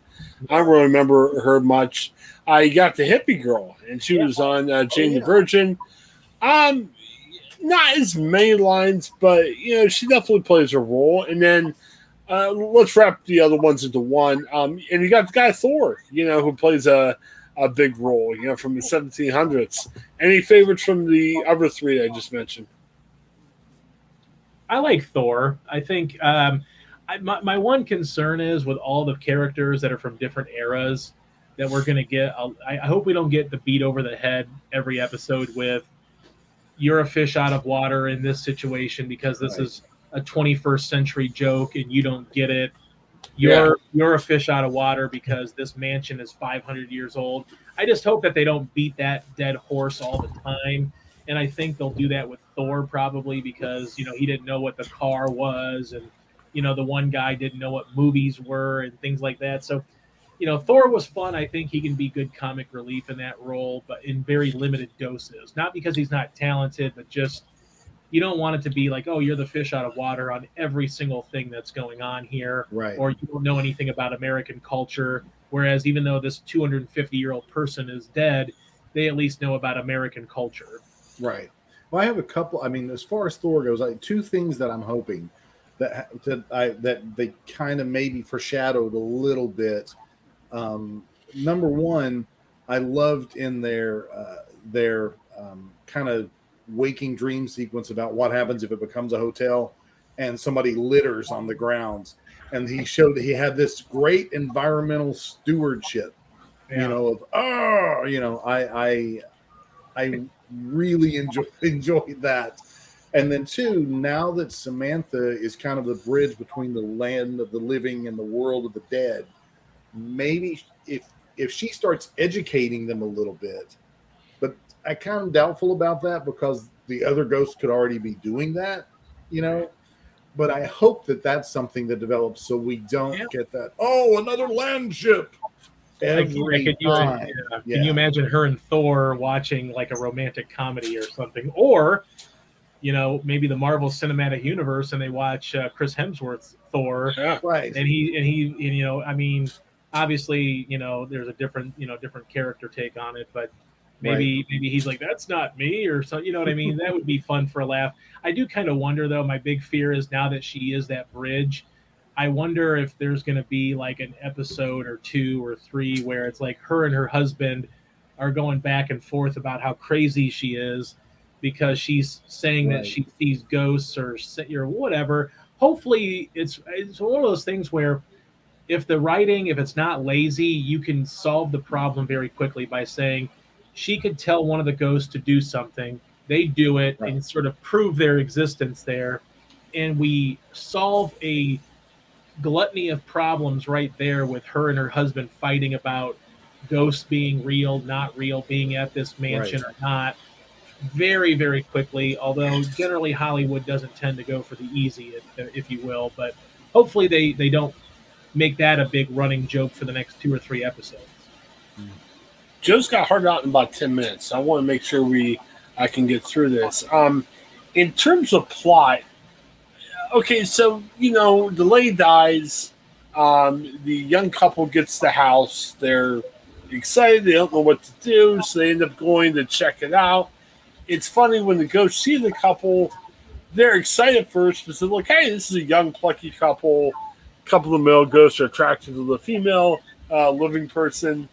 I don't really remember her much. Uh, you got the hippie girl, and she was on uh, Jane Oh, yeah. the Virgin. Um, not as many lines, but you know she definitely plays a role. And then uh, let's wrap the other ones into one. Um, and you got the guy Thor, you know, who plays a a big role, you know, from the 1700s. Any favorites from the other three I just mentioned? I like Thor. I think um, I, my, my one concern is with all the characters that are from different eras that we're going to get. I hope we don't get the beat over the head every episode with you're a fish out of water in this situation because this Right. is a 21st century joke and you don't get it. You're you're a fish out of water because this mansion is 500 years old. I just hope that they don't beat that dead horse all the time and I think they'll do that with Thor probably because you know he didn't know what the car was, and you know the one guy didn't know what movies were and things like that. So, you know, Thor was fun. I think he can be good comic relief in that role, but in very limited doses. Not because he's not talented, but just you don't want it to be like, oh, you're the fish out of water on every single thing that's going on here Right. or you don't know anything about American culture. Whereas even though this 250 year old person is dead, they at least know about American culture. Right. Well, I have a couple. I mean, as far as Thor goes, I two things that I'm hoping that that I that they kind of maybe foreshadowed a little bit. Um, number one, I loved in their uh, their um, kind of waking dream sequence about what happens if it becomes a hotel and somebody litters on the grounds. And he showed that he had this great environmental stewardship you know of oh you know i i i really enjoy enjoyed that and then two now that samantha is kind of the bridge between the land of the living and the world of the dead maybe if if she starts educating them a little bit i kind of doubtful about that because the other ghosts could already be doing that you know but i hope that that's something that develops so we don't Yeah. get that oh another land ship Like, every could you, time. yeah. Yeah. Can you imagine her and Thor watching like a romantic comedy or something? Or, you know, maybe the Marvel Cinematic Universe and they watch uh, Chris Hemsworth's Thor Yeah. and he and he and, you know i mean obviously you know there's a different you know different character take on it but maybe maybe he's like that's not me or so you know what i mean? That would be fun for a laugh. I do kind of wonder though my big fear is now that she is that bridge i wonder if there's going to be like an episode or two or three where it's like her and her husband are going back and forth about how crazy she is because she's saying that she sees ghosts or or whatever. Hopefully it's it's one of those things where if the writing if it's not lazy you can solve the problem very quickly by saying she could tell one of the ghosts to do something. They do it Right. and sort of prove their existence there. And we solve a gluttony of problems right there with her and her husband fighting about ghosts being real not real being at this mansion or not. Very very quickly although generally hollywood doesn't tend to go for the easy if, if you will but hopefully they they don't make that a big running joke for the next two or three episodes Joe's got hard out in about 10 minutes. I want to make sure we I can get through this. Um, in terms of plot, okay, so, you know, the lady dies. Um, the young couple gets the house. They're excited. They don't know what to do. So they end up going to check it out. It's funny when they go see the couple, they're excited first because they're like, hey, this is a young, plucky couple. A couple of male ghosts are attracted to the female uh, living person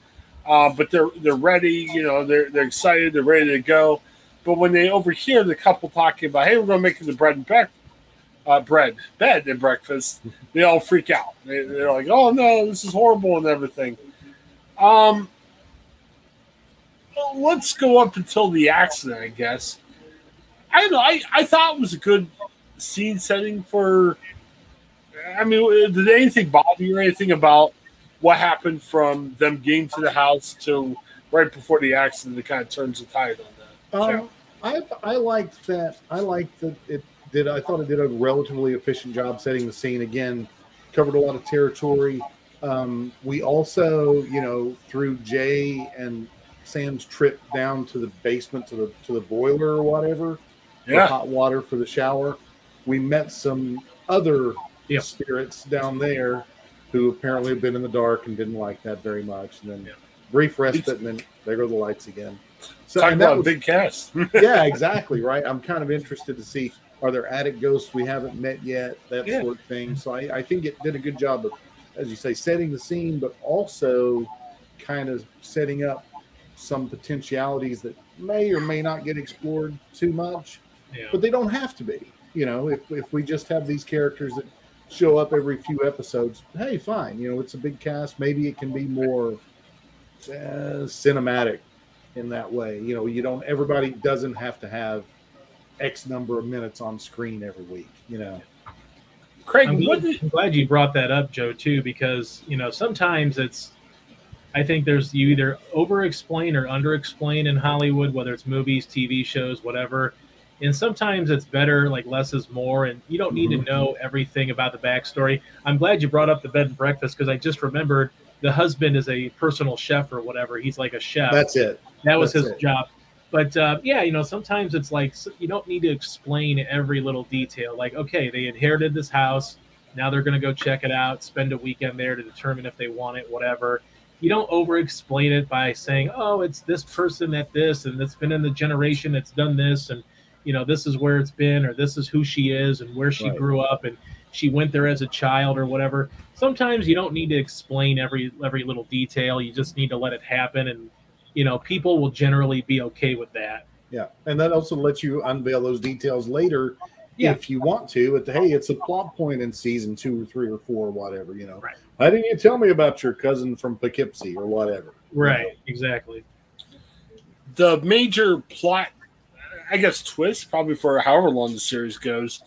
uh, but they're they're ready. You know, they're they're excited. They're ready to go. But when they overhear the couple talking about, "Hey, we're going to make the bread and bec- uh, bread, bed, and breakfast," they all freak out. They, they're like, "Oh no, this is horrible" and everything. Um, let's go up until the accident, I guess. I don't know. I, I thought it was a good scene setting for. I mean, did anything bother you or anything about what happened from them getting to the house to right before the accident that kind of turns the tide on that? Um, I I liked that. I liked that it did. I thought it did a relatively efficient job setting the scene. Again, covered a lot of territory. Um, we also, you know, through Jay and Sam's trip down to the basement to the to the boiler or whatever, Yeah. hot water for the shower. We met some other Yeah. spirits down there who apparently have been in the dark and didn't like that very much. And then Yeah. brief respite, and then there go the lights again. So Talk and that about a was- big cast. yeah, exactly. Right. I'm kind of interested to see are there attic ghosts we haven't met yet, that Yeah. sort of thing. So I, I think it did a good job of, as you say, setting the scene, but also kind of setting up some potentialities that may or may not get explored too much, Yeah. but they don't have to be. You know, if, if we just have these characters that show up every few episodes, hey, fine. You know, it's a big cast. Maybe it can be more uh, cinematic in that way. You know, you don't. Everybody doesn't have to have X number of minutes on screen every week. You know. Craig, I'm what glad, did, I'm glad you brought that up, Joe, too, because you know sometimes it's. I think there's you either over explain or under explain in Hollywood, whether it's movies, TV shows, whatever. And sometimes it's better, like less is more, and you don't need Mhm. to know everything about the backstory. I'm glad you brought up the bed and breakfast because I just remembered the husband is a personal chef or whatever. He's like a chef. That's it. that was That's his it. job but uh, yeah you know sometimes it's like you don't need to explain every little detail like okay they inherited this house now they're going to go check it out spend a weekend there to determine if they want it whatever you don't over explain it by saying oh it's this person at this and it's been in the generation that's done this and you know this is where it's been or this is who she is and where she Right. grew up and she went there as a child or whatever sometimes you don't need to explain every every little detail you just need to let it happen and you know people will generally be okay with that Yeah, and that also lets you unveil those details later Yeah. if you want to. But hey, it's a plot point in season two or three or four or whatever. You know. Right. Why didn't you tell me about your cousin from Poughkeepsie or whatever? right exactly the major plot, I guess, twist probably for however long the series goes.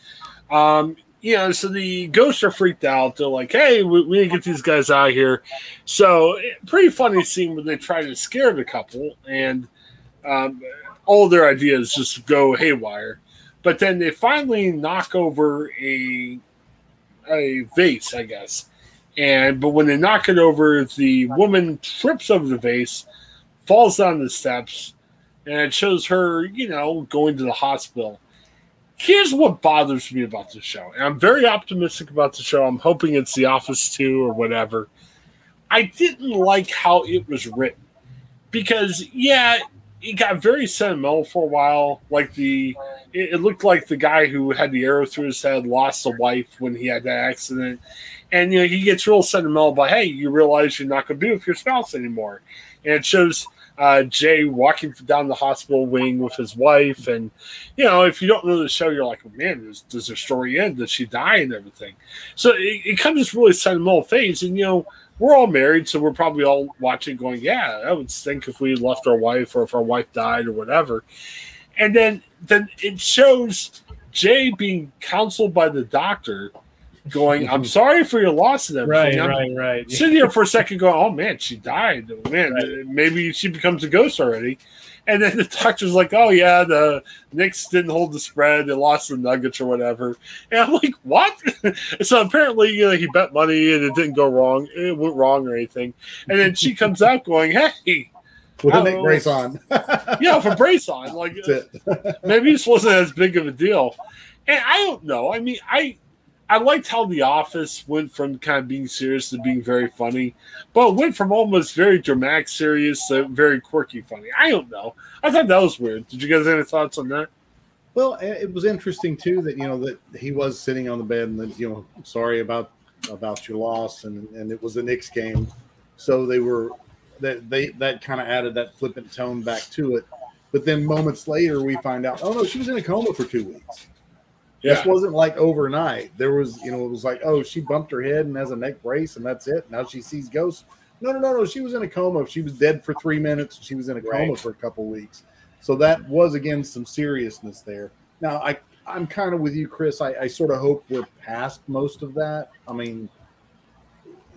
Um, you know, so the ghosts are freaked out. They're like, "Hey, we, we need to get these guys out of here." So, pretty funny scene when they try to scare the couple, and um, all their ideas just go haywire. But then they finally knock over a a vase, I guess. And but when they knock it over, the woman trips over the vase, falls down the steps, and it shows her, you know, going to the hospital. Here's what bothers me about the show. And I'm very optimistic about the show. I'm hoping it's The Office 2 or whatever. I didn't like how it was written. Because, yeah, it got very sentimental for a while. Like the, it, it looked like the guy who had the arrow through his head lost a wife when he had that accident. And, you know, he gets real sentimental about, hey, you realize you're not going to be with your spouse anymore. And it shows uh, Jay walking down the hospital wing with his wife. And, you know, if you don't know the show, you're like, man, does, does her story end? Does she die and everything? So it, it comes this really sentimental phase. And, you know, we're all married, so we're probably all watching going, yeah, I would think if we left our wife or if our wife died or whatever. And then, then it shows Jay being counseled by the doctor going, I'm sorry for your loss and everything. right I'm- right right sitting here for a second going, oh man, she died. Man, Right. maybe she becomes a ghost already. And then the doctor's like, oh yeah, the Knicks didn't hold the spread. They lost the Nuggets or whatever. And I'm like, what? so apparently, you know, he bet money and it didn't go wrong. It went wrong or anything. And then she comes out going, hey, With a neck brace on. yeah, for brace on. Like, That's it. maybe this wasn't as big of a deal. And I don't know. I mean, I I liked how The Office went from kind of being serious to being very funny, but went from almost very dramatic serious to very quirky funny. I don't know. I thought that was weird. Did you guys have any thoughts on that? Well, it was interesting too that you know that he was sitting on the bed and that you know sorry about about your loss and and it was the Knicks game, so they were that they that kind of added that flippant tone back to it. But then moments later, we find out, oh no, she was in a coma for two weeks. This wasn't like overnight. There was, you know, it was like, oh, she bumped her head and has a neck brace, and that's it. Now she sees ghosts. No, no, no, no. She was in a coma. She was dead for three minutes. She was in a coma Right. for a couple weeks. So that was again some seriousness there. Now I I'm kind of with you, Chris. I, I sort of hope we're past most of that. I mean,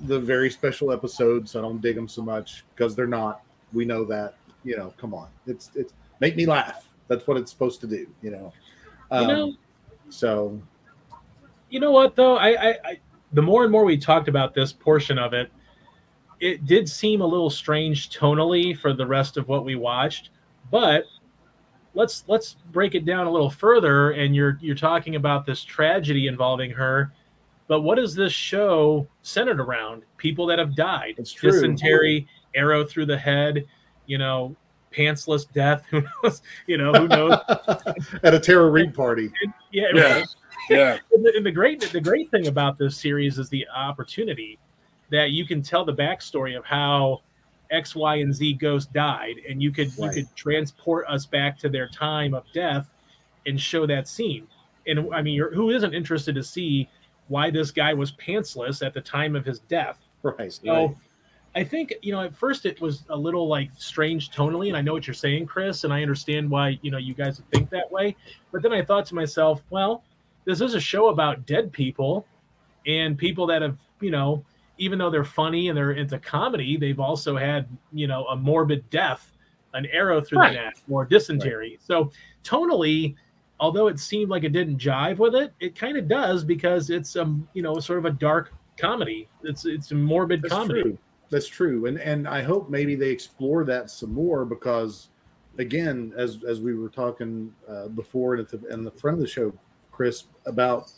the very special episodes. I don't dig them so much because they're not. We know that. You know, come on. It's it's make me laugh. That's what it's supposed to do. You know. You Um, know, So you know what though? I, I i the more and more we talked about this portion of it it did seem a little strange tonally for the rest of what we watched but let's let's break it down a little further and you're you're talking about this tragedy involving her but what is this show centered around? People that have died. It's true. dysentery arrow through the head you know pantsless death who knows you know who knows at a Tara Reid party. yeah, Yeah. right. Yeah. And the, and the great the great thing about this series is the opportunity that you can tell the backstory of how X, Y, and Z ghost died, and you could Right. you could transport us back to their time of death and show that scene. And I mean, you're, who isn't interested to see why this guy was pantsless at the time of his death? Right. So right. I think, you know, at first it was a little like strange tonally, and I know what you're saying, Chris, and I understand why, you know, you guys would think that way. But then I thought to myself, well, this is a show about dead people and people that have, you know, even though they're funny and they're into comedy, they've also had, you know, a morbid death, an arrow through Right. the neck or dysentery. So tonally, although it seemed like it didn't jive with it, it kind of does because it's um, you know, sort of a dark comedy. It's it's a morbid That's comedy. true. That's true, and and I hope maybe they explore that some more because, again, as as we were talking uh, before and at the and the front of the show, Chris, about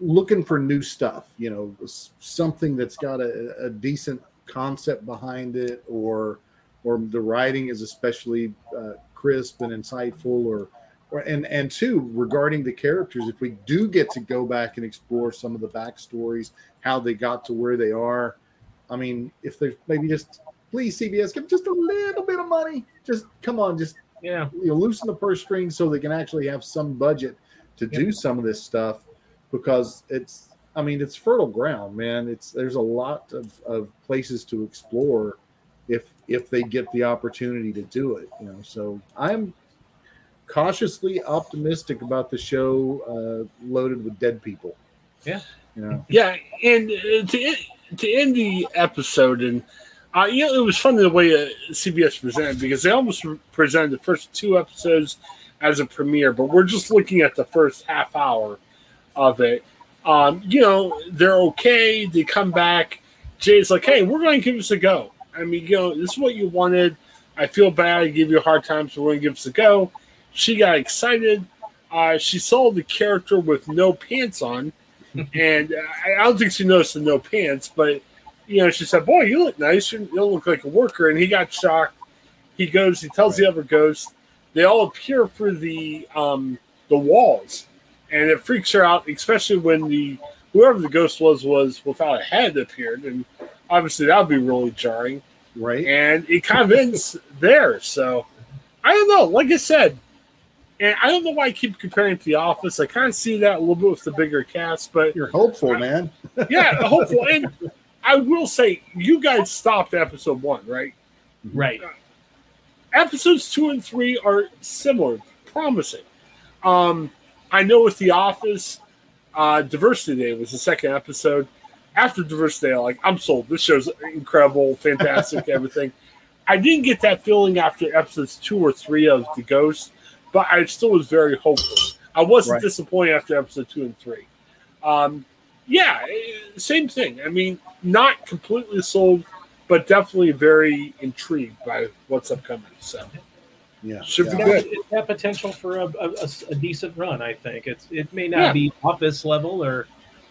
looking for new stuff. You know, something that's got a, a decent concept behind it, or or the writing is especially uh, crisp and insightful, or or and and two regarding the characters. If we do get to go back and explore some of the backstories, how they got to where they are. I mean, if there's maybe just please CBS give just a little bit of money. Just come on, just Yeah. you know, loosen the purse strings so they can actually have some budget to do some of this stuff because it's I mean it's fertile ground, man. It's there's a lot of, of places to explore if if they get the opportunity to do it, you know. So I'm cautiously optimistic about the show uh, loaded with dead people. Yeah. You know. Yeah, and uh, to to end the episode, and uh, you know, it was funny the way uh, CBS presented because they almost presented the first two episodes as a premiere, but we're just looking at the first half hour of it. Um, you know, they're okay. They come back. Jay's like, "Hey, we're going to give this a go. I mean, you know, this is what you wanted. I feel bad. I give you a hard time, so we're going to give this a go." She got excited. Uh, she saw the character with no pants on and I I don't think she noticed the no pants, but you know, she said, "Boy, you look nice. You don't look like a worker." And he got shocked. He goes. He tells the other ghosts. They all appear for the um, the walls, and it freaks her out, especially when the whoever the ghost was was without a head appeared, and obviously that would be really jarring. Right. And it kind of ends there. So I don't know. Like I said, and I don't know why I keep comparing it to The Office. I kind of see that a little bit with the bigger cast, but You're hopeful, man. yeah, hopeful. And I will say, you guys stopped episode one, right? Right. Episodes two and three are similar, promising. Um, I know with The Office, uh, Diversity Day was the second episode. After Diversity Day, like I'm sold. This show's incredible, fantastic, everything. I didn't get that feeling after episodes two or three of The Ghost, but I still was very hopeful. I wasn't Right. disappointed after episode two and three. Um, yeah, eh, same thing. I mean, not completely sold, but definitely very intrigued by what's upcoming. So Yeah. Should yeah. be good. It's got potential for a a decent run. I think it's it may not Yeah. be Office level or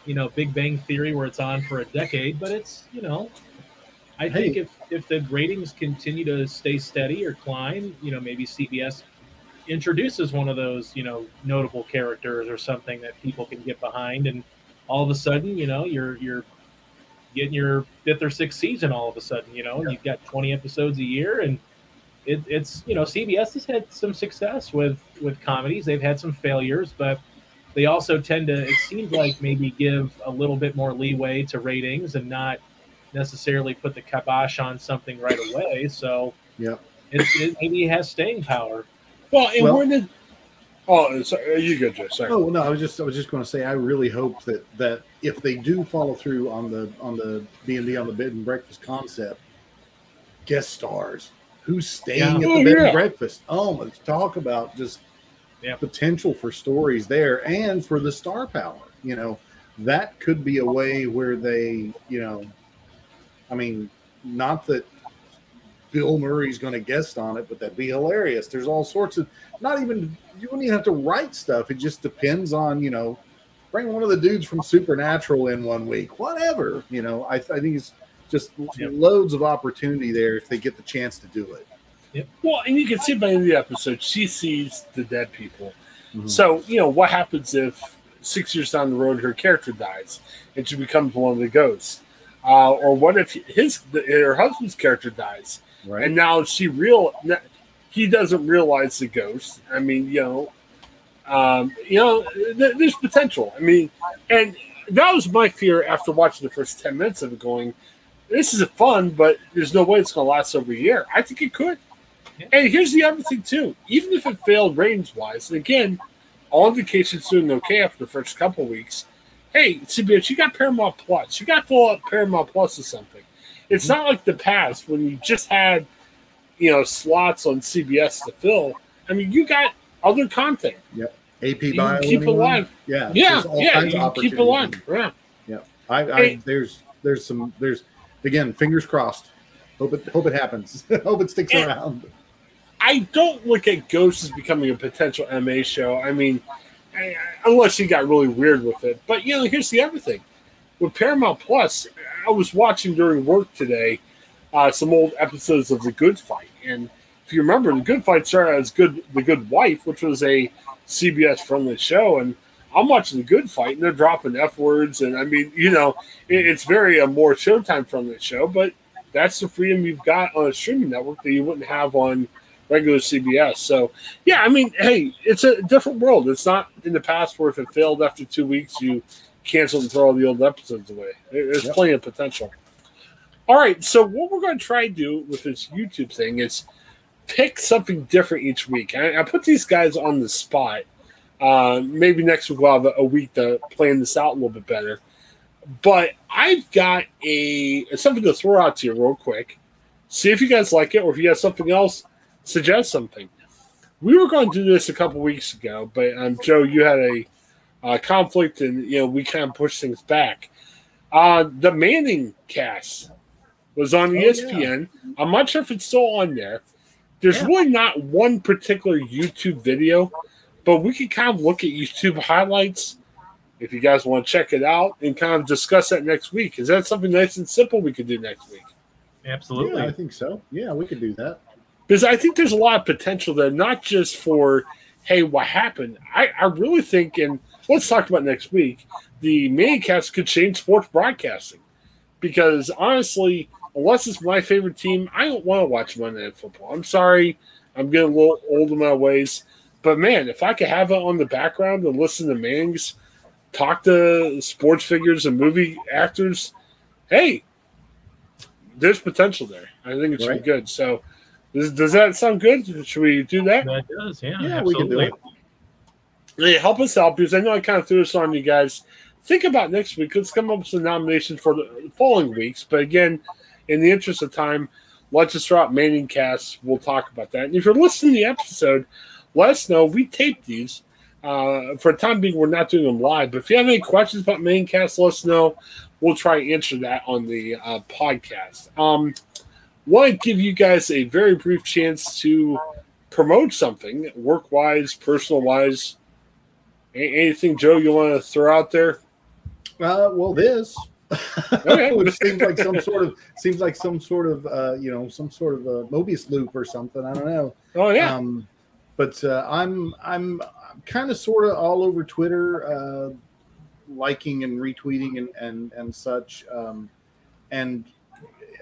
you know Big Bang Theory where it's on for a decade, but it's you know I think Hey. if if the ratings continue to stay steady or climb, you know maybe CBS introduces one of those you know notable characters or something that people can get behind, and all of a sudden you know you're you're getting your fifth or sixth season all of a sudden you know and you've got 20 episodes a year and it, it's you know CBS has had some success with with comedies. They've had some failures, but they also tend to. It seems like maybe give a little bit more leeway to ratings and not necessarily put the kibosh on something right away. So Yeah. it's, it maybe it has staying power. Well, and Well- when did? Oh, sorry, uh, you good, Joe? Sorry. Oh no, I was just I was just going to say I really hope that that if they do follow through on the on the B and B on the bed and breakfast concept, guest stars who's staying Yeah. at the Oh, bed yeah. and breakfast. Oh, let's talk about just Yeah. potential for stories there and for the star power. You know, that could be a way where they, you know, I mean, not that Bill Murray's going to guest on it, but that'd be hilarious. There's all sorts of not even you wouldn't even have to write stuff. It just depends on you know, bring one of the dudes from Supernatural in one week, whatever. You know, I, I think it's just loads of opportunity there if they get the chance to do it. Well, and you can see by the end of the episode, she sees the dead people. Mhm. So, you know, what happens if six years down the road her character dies and she becomes one of the ghosts? Uh, or what if his her husband's character dies Right? and now she real he doesn't realize the ghost? I mean, you know, um, you know, th- there's potential. I mean, and that was my fear after watching the first ten minutes of it. Going, this is fun, but there's no way it's going to last over a year. I think it could. Yeah. And here's the other thing too. Even if it failed ratings wise, and again, all indications doing okay after the first couple weeks. Hey, CBS, you got Paramount Plus. You got full up Paramount Plus or something. It's not like the past when you just had, you know, slots on CBS to fill. I mean, you got other content. Yeah. AP You bio keep anyone? alive. Yeah, Yeah, yeah, you keep it alive. Yeah. Yeah. I, I Hey. there's there's some there's again fingers crossed. Hope it hope it happens. hope it sticks And- around. I don't look at Ghost as becoming a potential MA show. I mean, I- unless he got really weird with it. But you know, here's the other thing: with Paramount Plus, I was watching during work today uh, some old episodes of The Good Fight, and if you remember, The Good Fight started as Good The Good Wife, which was a CBS friendly show, and I'm watching The Good Fight, and they're dropping f words, and I mean, you know, it, it's very a more Showtime friendly show, but that's the freedom you've got on a streaming network that you wouldn't have on regular CBS. So, yeah, I mean, hey, it's a different world. It's not in the past where if it failed after two weeks, you cancel and throw all the old episodes away. There's Yep. plenty of potential. All right, so what we're going to try to do with this YouTube thing is pick something different each week. I, I put these guys on the spot. Uh, maybe next week we'll have a, a week to plan this out a little bit better. But I've got a something to throw out to you real quick. See if you guys like it, or if you have something else, suggest something. We were going to do this a couple weeks ago, but um, Joe, you had a uh, conflict, and you know we kind of push things back. Uh, the Manning cast was on E Oh, ESPN. I'm not sure if it's still on there. There's Yeah. really not one particular YouTube video, but we could kind of look at YouTube highlights if you guys want to check it out and kind of discuss that next week. Is that something nice and simple we could do next week? Absolutely. Yeah, I think so. Yeah, we could do that. because I think there's a lot of potential there, not just for hey, what happened. I, I really think, and let's talk about next week. The Mancast could change sports broadcasting because honestly, unless it's my favorite team, I don't want to watch Monday Night Football. I'm sorry, I'm getting a little old in my ways, but man, if I could have it on the background and listen to Mannings talk to sports figures and movie actors, hey, there's potential there. I think it should Right. be good. So. Does, does that sound good? Should we do that? That does, yeah. Yeah, we can do it. Hey, help us out because I know I kind of threw this on you guys. Think about next week. Let's come up with some nominations for the following weeks. But again, in the interest of time, let's just drop Manning casts. We'll talk about that. And if you're listening to the episode, let us know. We taped these. Uh, for the time being, we're not doing them live. But if you have any questions about Manning cast, let us know. We'll try and answer that on the uh, podcast. Um, want to give you guys a very brief chance to promote something work wise, personal wise. Anything, Joe, you want to throw out there? Uh, well, this Okay. which seems like some sort of seems like some sort of uh, you know some sort of a Mobius loop or something. I don't know. Oh yeah, Um, but uh, I'm I'm kind of sort of all over Twitter, uh, liking and retweeting and and and such, um, and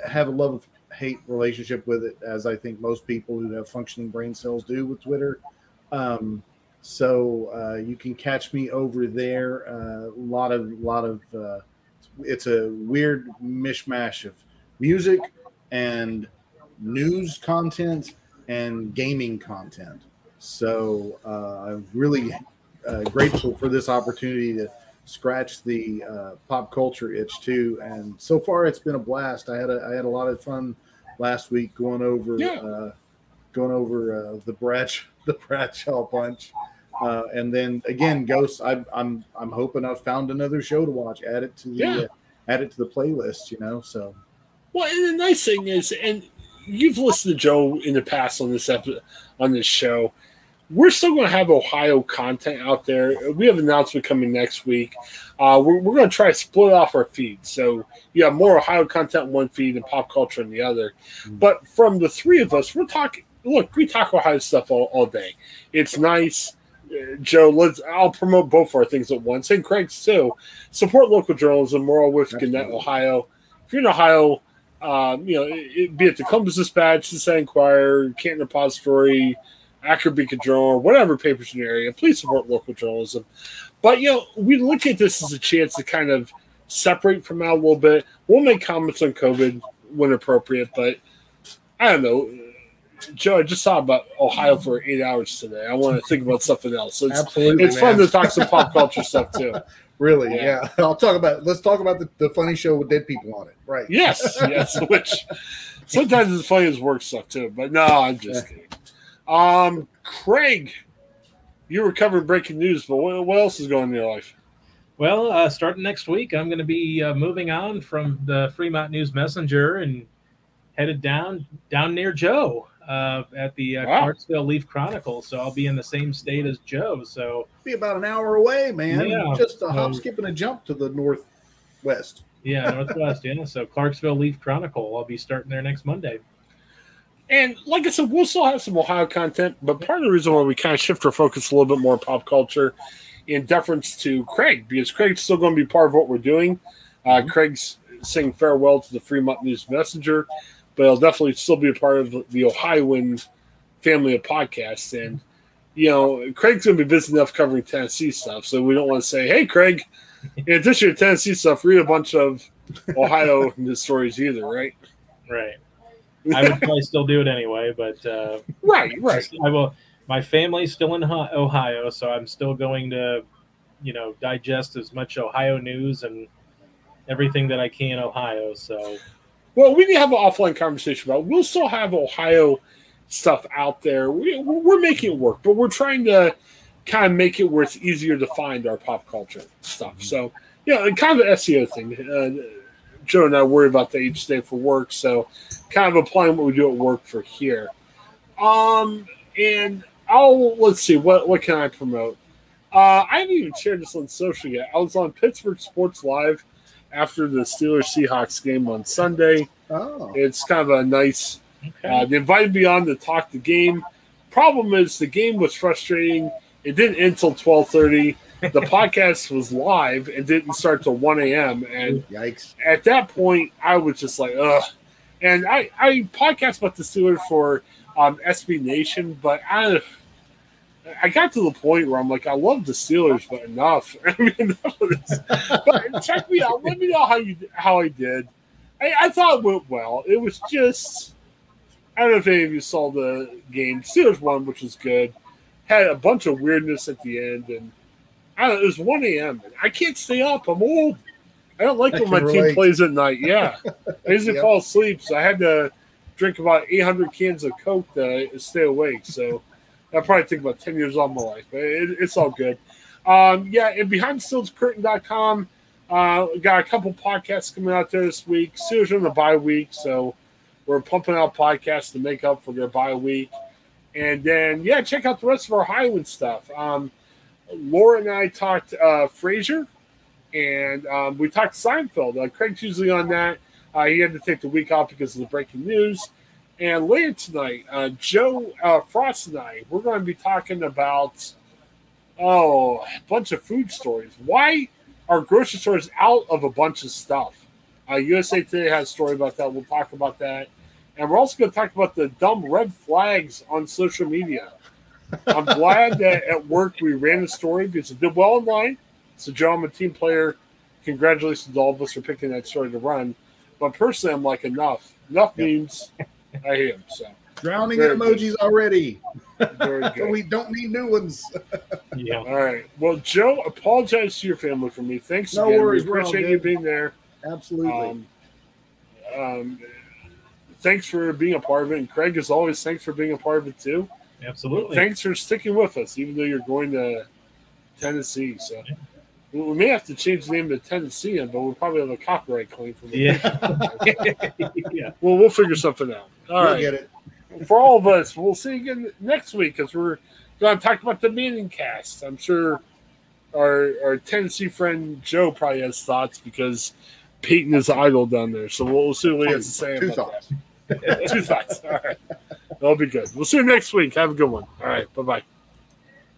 have a love hate relationship with it, as I think most people who have functioning brain cells do with Twitter. Um, so uh, you can catch me over there. A lot of lot of uh, it's a weird mishmash of music and news content and gaming content. So uh, I'm really uh, grateful for this opportunity to scratch the uh, pop culture itch too. And so far, it's been a blast. I had a I had a lot of fun last week going over Yeah. uh, going over uh, the Bradshaw the Bradshaw bunch. Uh, and then again, Ghosts. I'm I'm I'm hoping I've found another show to watch. Add it to the Yeah. uh, add it to the playlist. You know, so Well, and the nice thing is, and you've listened to Joe in the past on this episode, on this show. We're still going to have Ohio content out there. We have an announcement coming next week. Uh, we're we're going to try to split off our feed, so you have more Ohio content in one feed and pop culture in the other. But from the three of us, we're talking. Look, we talk Ohio stuff all, all day. It's nice. Uh, Joe, let's. I'll promote both our things at once, and Craig's too. Support local journalism. We're all with Gannett, Ohio. If you're in Ohio, um, you know, it, it- be it the Columbus Dispatch, the San Inquirer, Canton Repository, Akron Beacon Journal, whatever papers in your area, please support local journalism. But you know, we look at this as a chance to kind of separate from out a little bit. We'll make comments on COVID when appropriate, but I don't know. Joe, I just thought about Ohio for eight hours today. I want to think about something else. It's, absolutely, it's fun to talk some pop culture stuff too. Really, Yeah. yeah. I'll talk about. Let's talk about the, the funny show with dead people on it. Right. Yes, yes. Which sometimes it's funny as work stuff too. But no, I'm just kidding. Um, Craig, you were covering breaking news, but what, what else is going on in your life? Well, uh, starting next week, I'm going to be uh, moving on from the Fremont News Messenger and headed down down near Joe uh, at the uh, Wow. Clarksville Leaf Chronicle. So I'll be in the same state as Joe. So Be about an hour away, man. Yeah. Just a hop, Um, skip, and a jump to the northwest. yeah, Northwest. yeah, so Clarksville Leaf Chronicle. I'll be starting there next Monday. And like I said, we'll still have some Ohio content, but part of the reason why we kind of shift our focus a little bit more pop culture in deference to Craig, because Craig's still going to be part of what we're doing. Uh, Craig's saying farewell to the Fremont News Messenger, but I'll definitely still be a part of the Ohioan family of podcasts. And, you know, Craig's going to be busy enough covering Tennessee stuff, so we don't want to say, hey, Craig, in addition to Tennessee stuff, read a bunch of Ohio news stories either, right? Right. I would probably still do it anyway, but uh, Right, right. I will. My family's still in Ohio, so I'm still going to, you know, digest as much Ohio news and everything that I can Ohio. So Well, we can have an offline conversation about. It. We'll still have Ohio stuff out there. We, we're making it work, but we're trying to kind of make it where it's easier to find our pop culture stuff. So, yeah, kind of an SEO thing. Uh, Joe and I worry about that each day for work, so kind of applying what we do at work for here. Um, and I'll let's see what what can I promote. Uh, I haven't even shared this on social yet. I was on Pittsburgh Sports Live after the Steelers Seahawks game on Sunday. Oh, It's kind of a nice. okay. Uh, they invited me on to talk the game. Problem is, the game was frustrating. It didn't end until twelve thirty. The podcast was live and didn't start till one a.m. And yikes! at that point, I was just like, ugh. And I I podcast about the Steelers for um, SB Nation, but I I got to the point where I'm like, I love the Steelers, but enough. I mean, enough. But check me out. Let me know how you how I did. I, I thought it went well. It was just I don't know if any of you saw the game. Steelers won, which was good. Had a bunch of weirdness at the end, and I don't know, it was 1 a.m. I can't stay up. I'm old. I don't like I when my can team plays at night. Yeah, I usually Yep. fall asleep, so I had to drink about 800 cans of Coke to stay awake. So that probably took about 10 years off my life, but it, it's all good. Um, yeah, and BehindSteelsCurtain.com, uh, got a couple podcasts coming out there this week. Steelers in the bye week, so we're pumping out podcasts to make up for their bye week. And then, yeah, check out the rest of our Highland stuff. Um, Laura and I talked uh, Frasier, and um, we talked Seinfeld. Uh, Craig's usually on that. Uh, he had to take the week off because of the breaking news. And later tonight, uh, Joe uh, Frost and I, we're going to be talking about oh, a bunch of food stories. Why are grocery stores out of a bunch of stuff? Uh, USA Today has a story about that. We'll talk about that. And we're also going to talk about the dumb red flags on social media. I'm glad that at work we ran the story because it did well online. So, Joe, I'm a team player congratulations to all of us for picking that story to run. But personally, I'm like, enough. Enough Yep. Memes. I hate them. So Drowning Very in good. emojis already. very good. we don't need new ones. Yeah. All right. Well, Joe, apologize to your family for me. Thanks No again. worries, We appreciate good. you being there. Absolutely. Um, um, thanks for being a part of it. And Craig, as always, thanks for being a part of it too. Absolutely. Thanks for sticking with us, even though you're going to Tennessee. So we we may have to change the name to Tennessee, but we'll probably have a copyright claim from it. Yeah. yeah. Well, we'll figure something out. All You'll right. get it. For all of us, we'll see you again next week because we're going to talk about the Manning cast. I'm sure our our Tennessee friend Joe probably has thoughts because Peyton is idol down there. So we'll, we'll see what he has to say Two about thoughts. that. Two thoughts. All right. That'll be good. We'll see you next week. Have a good one. All right. Bye bye.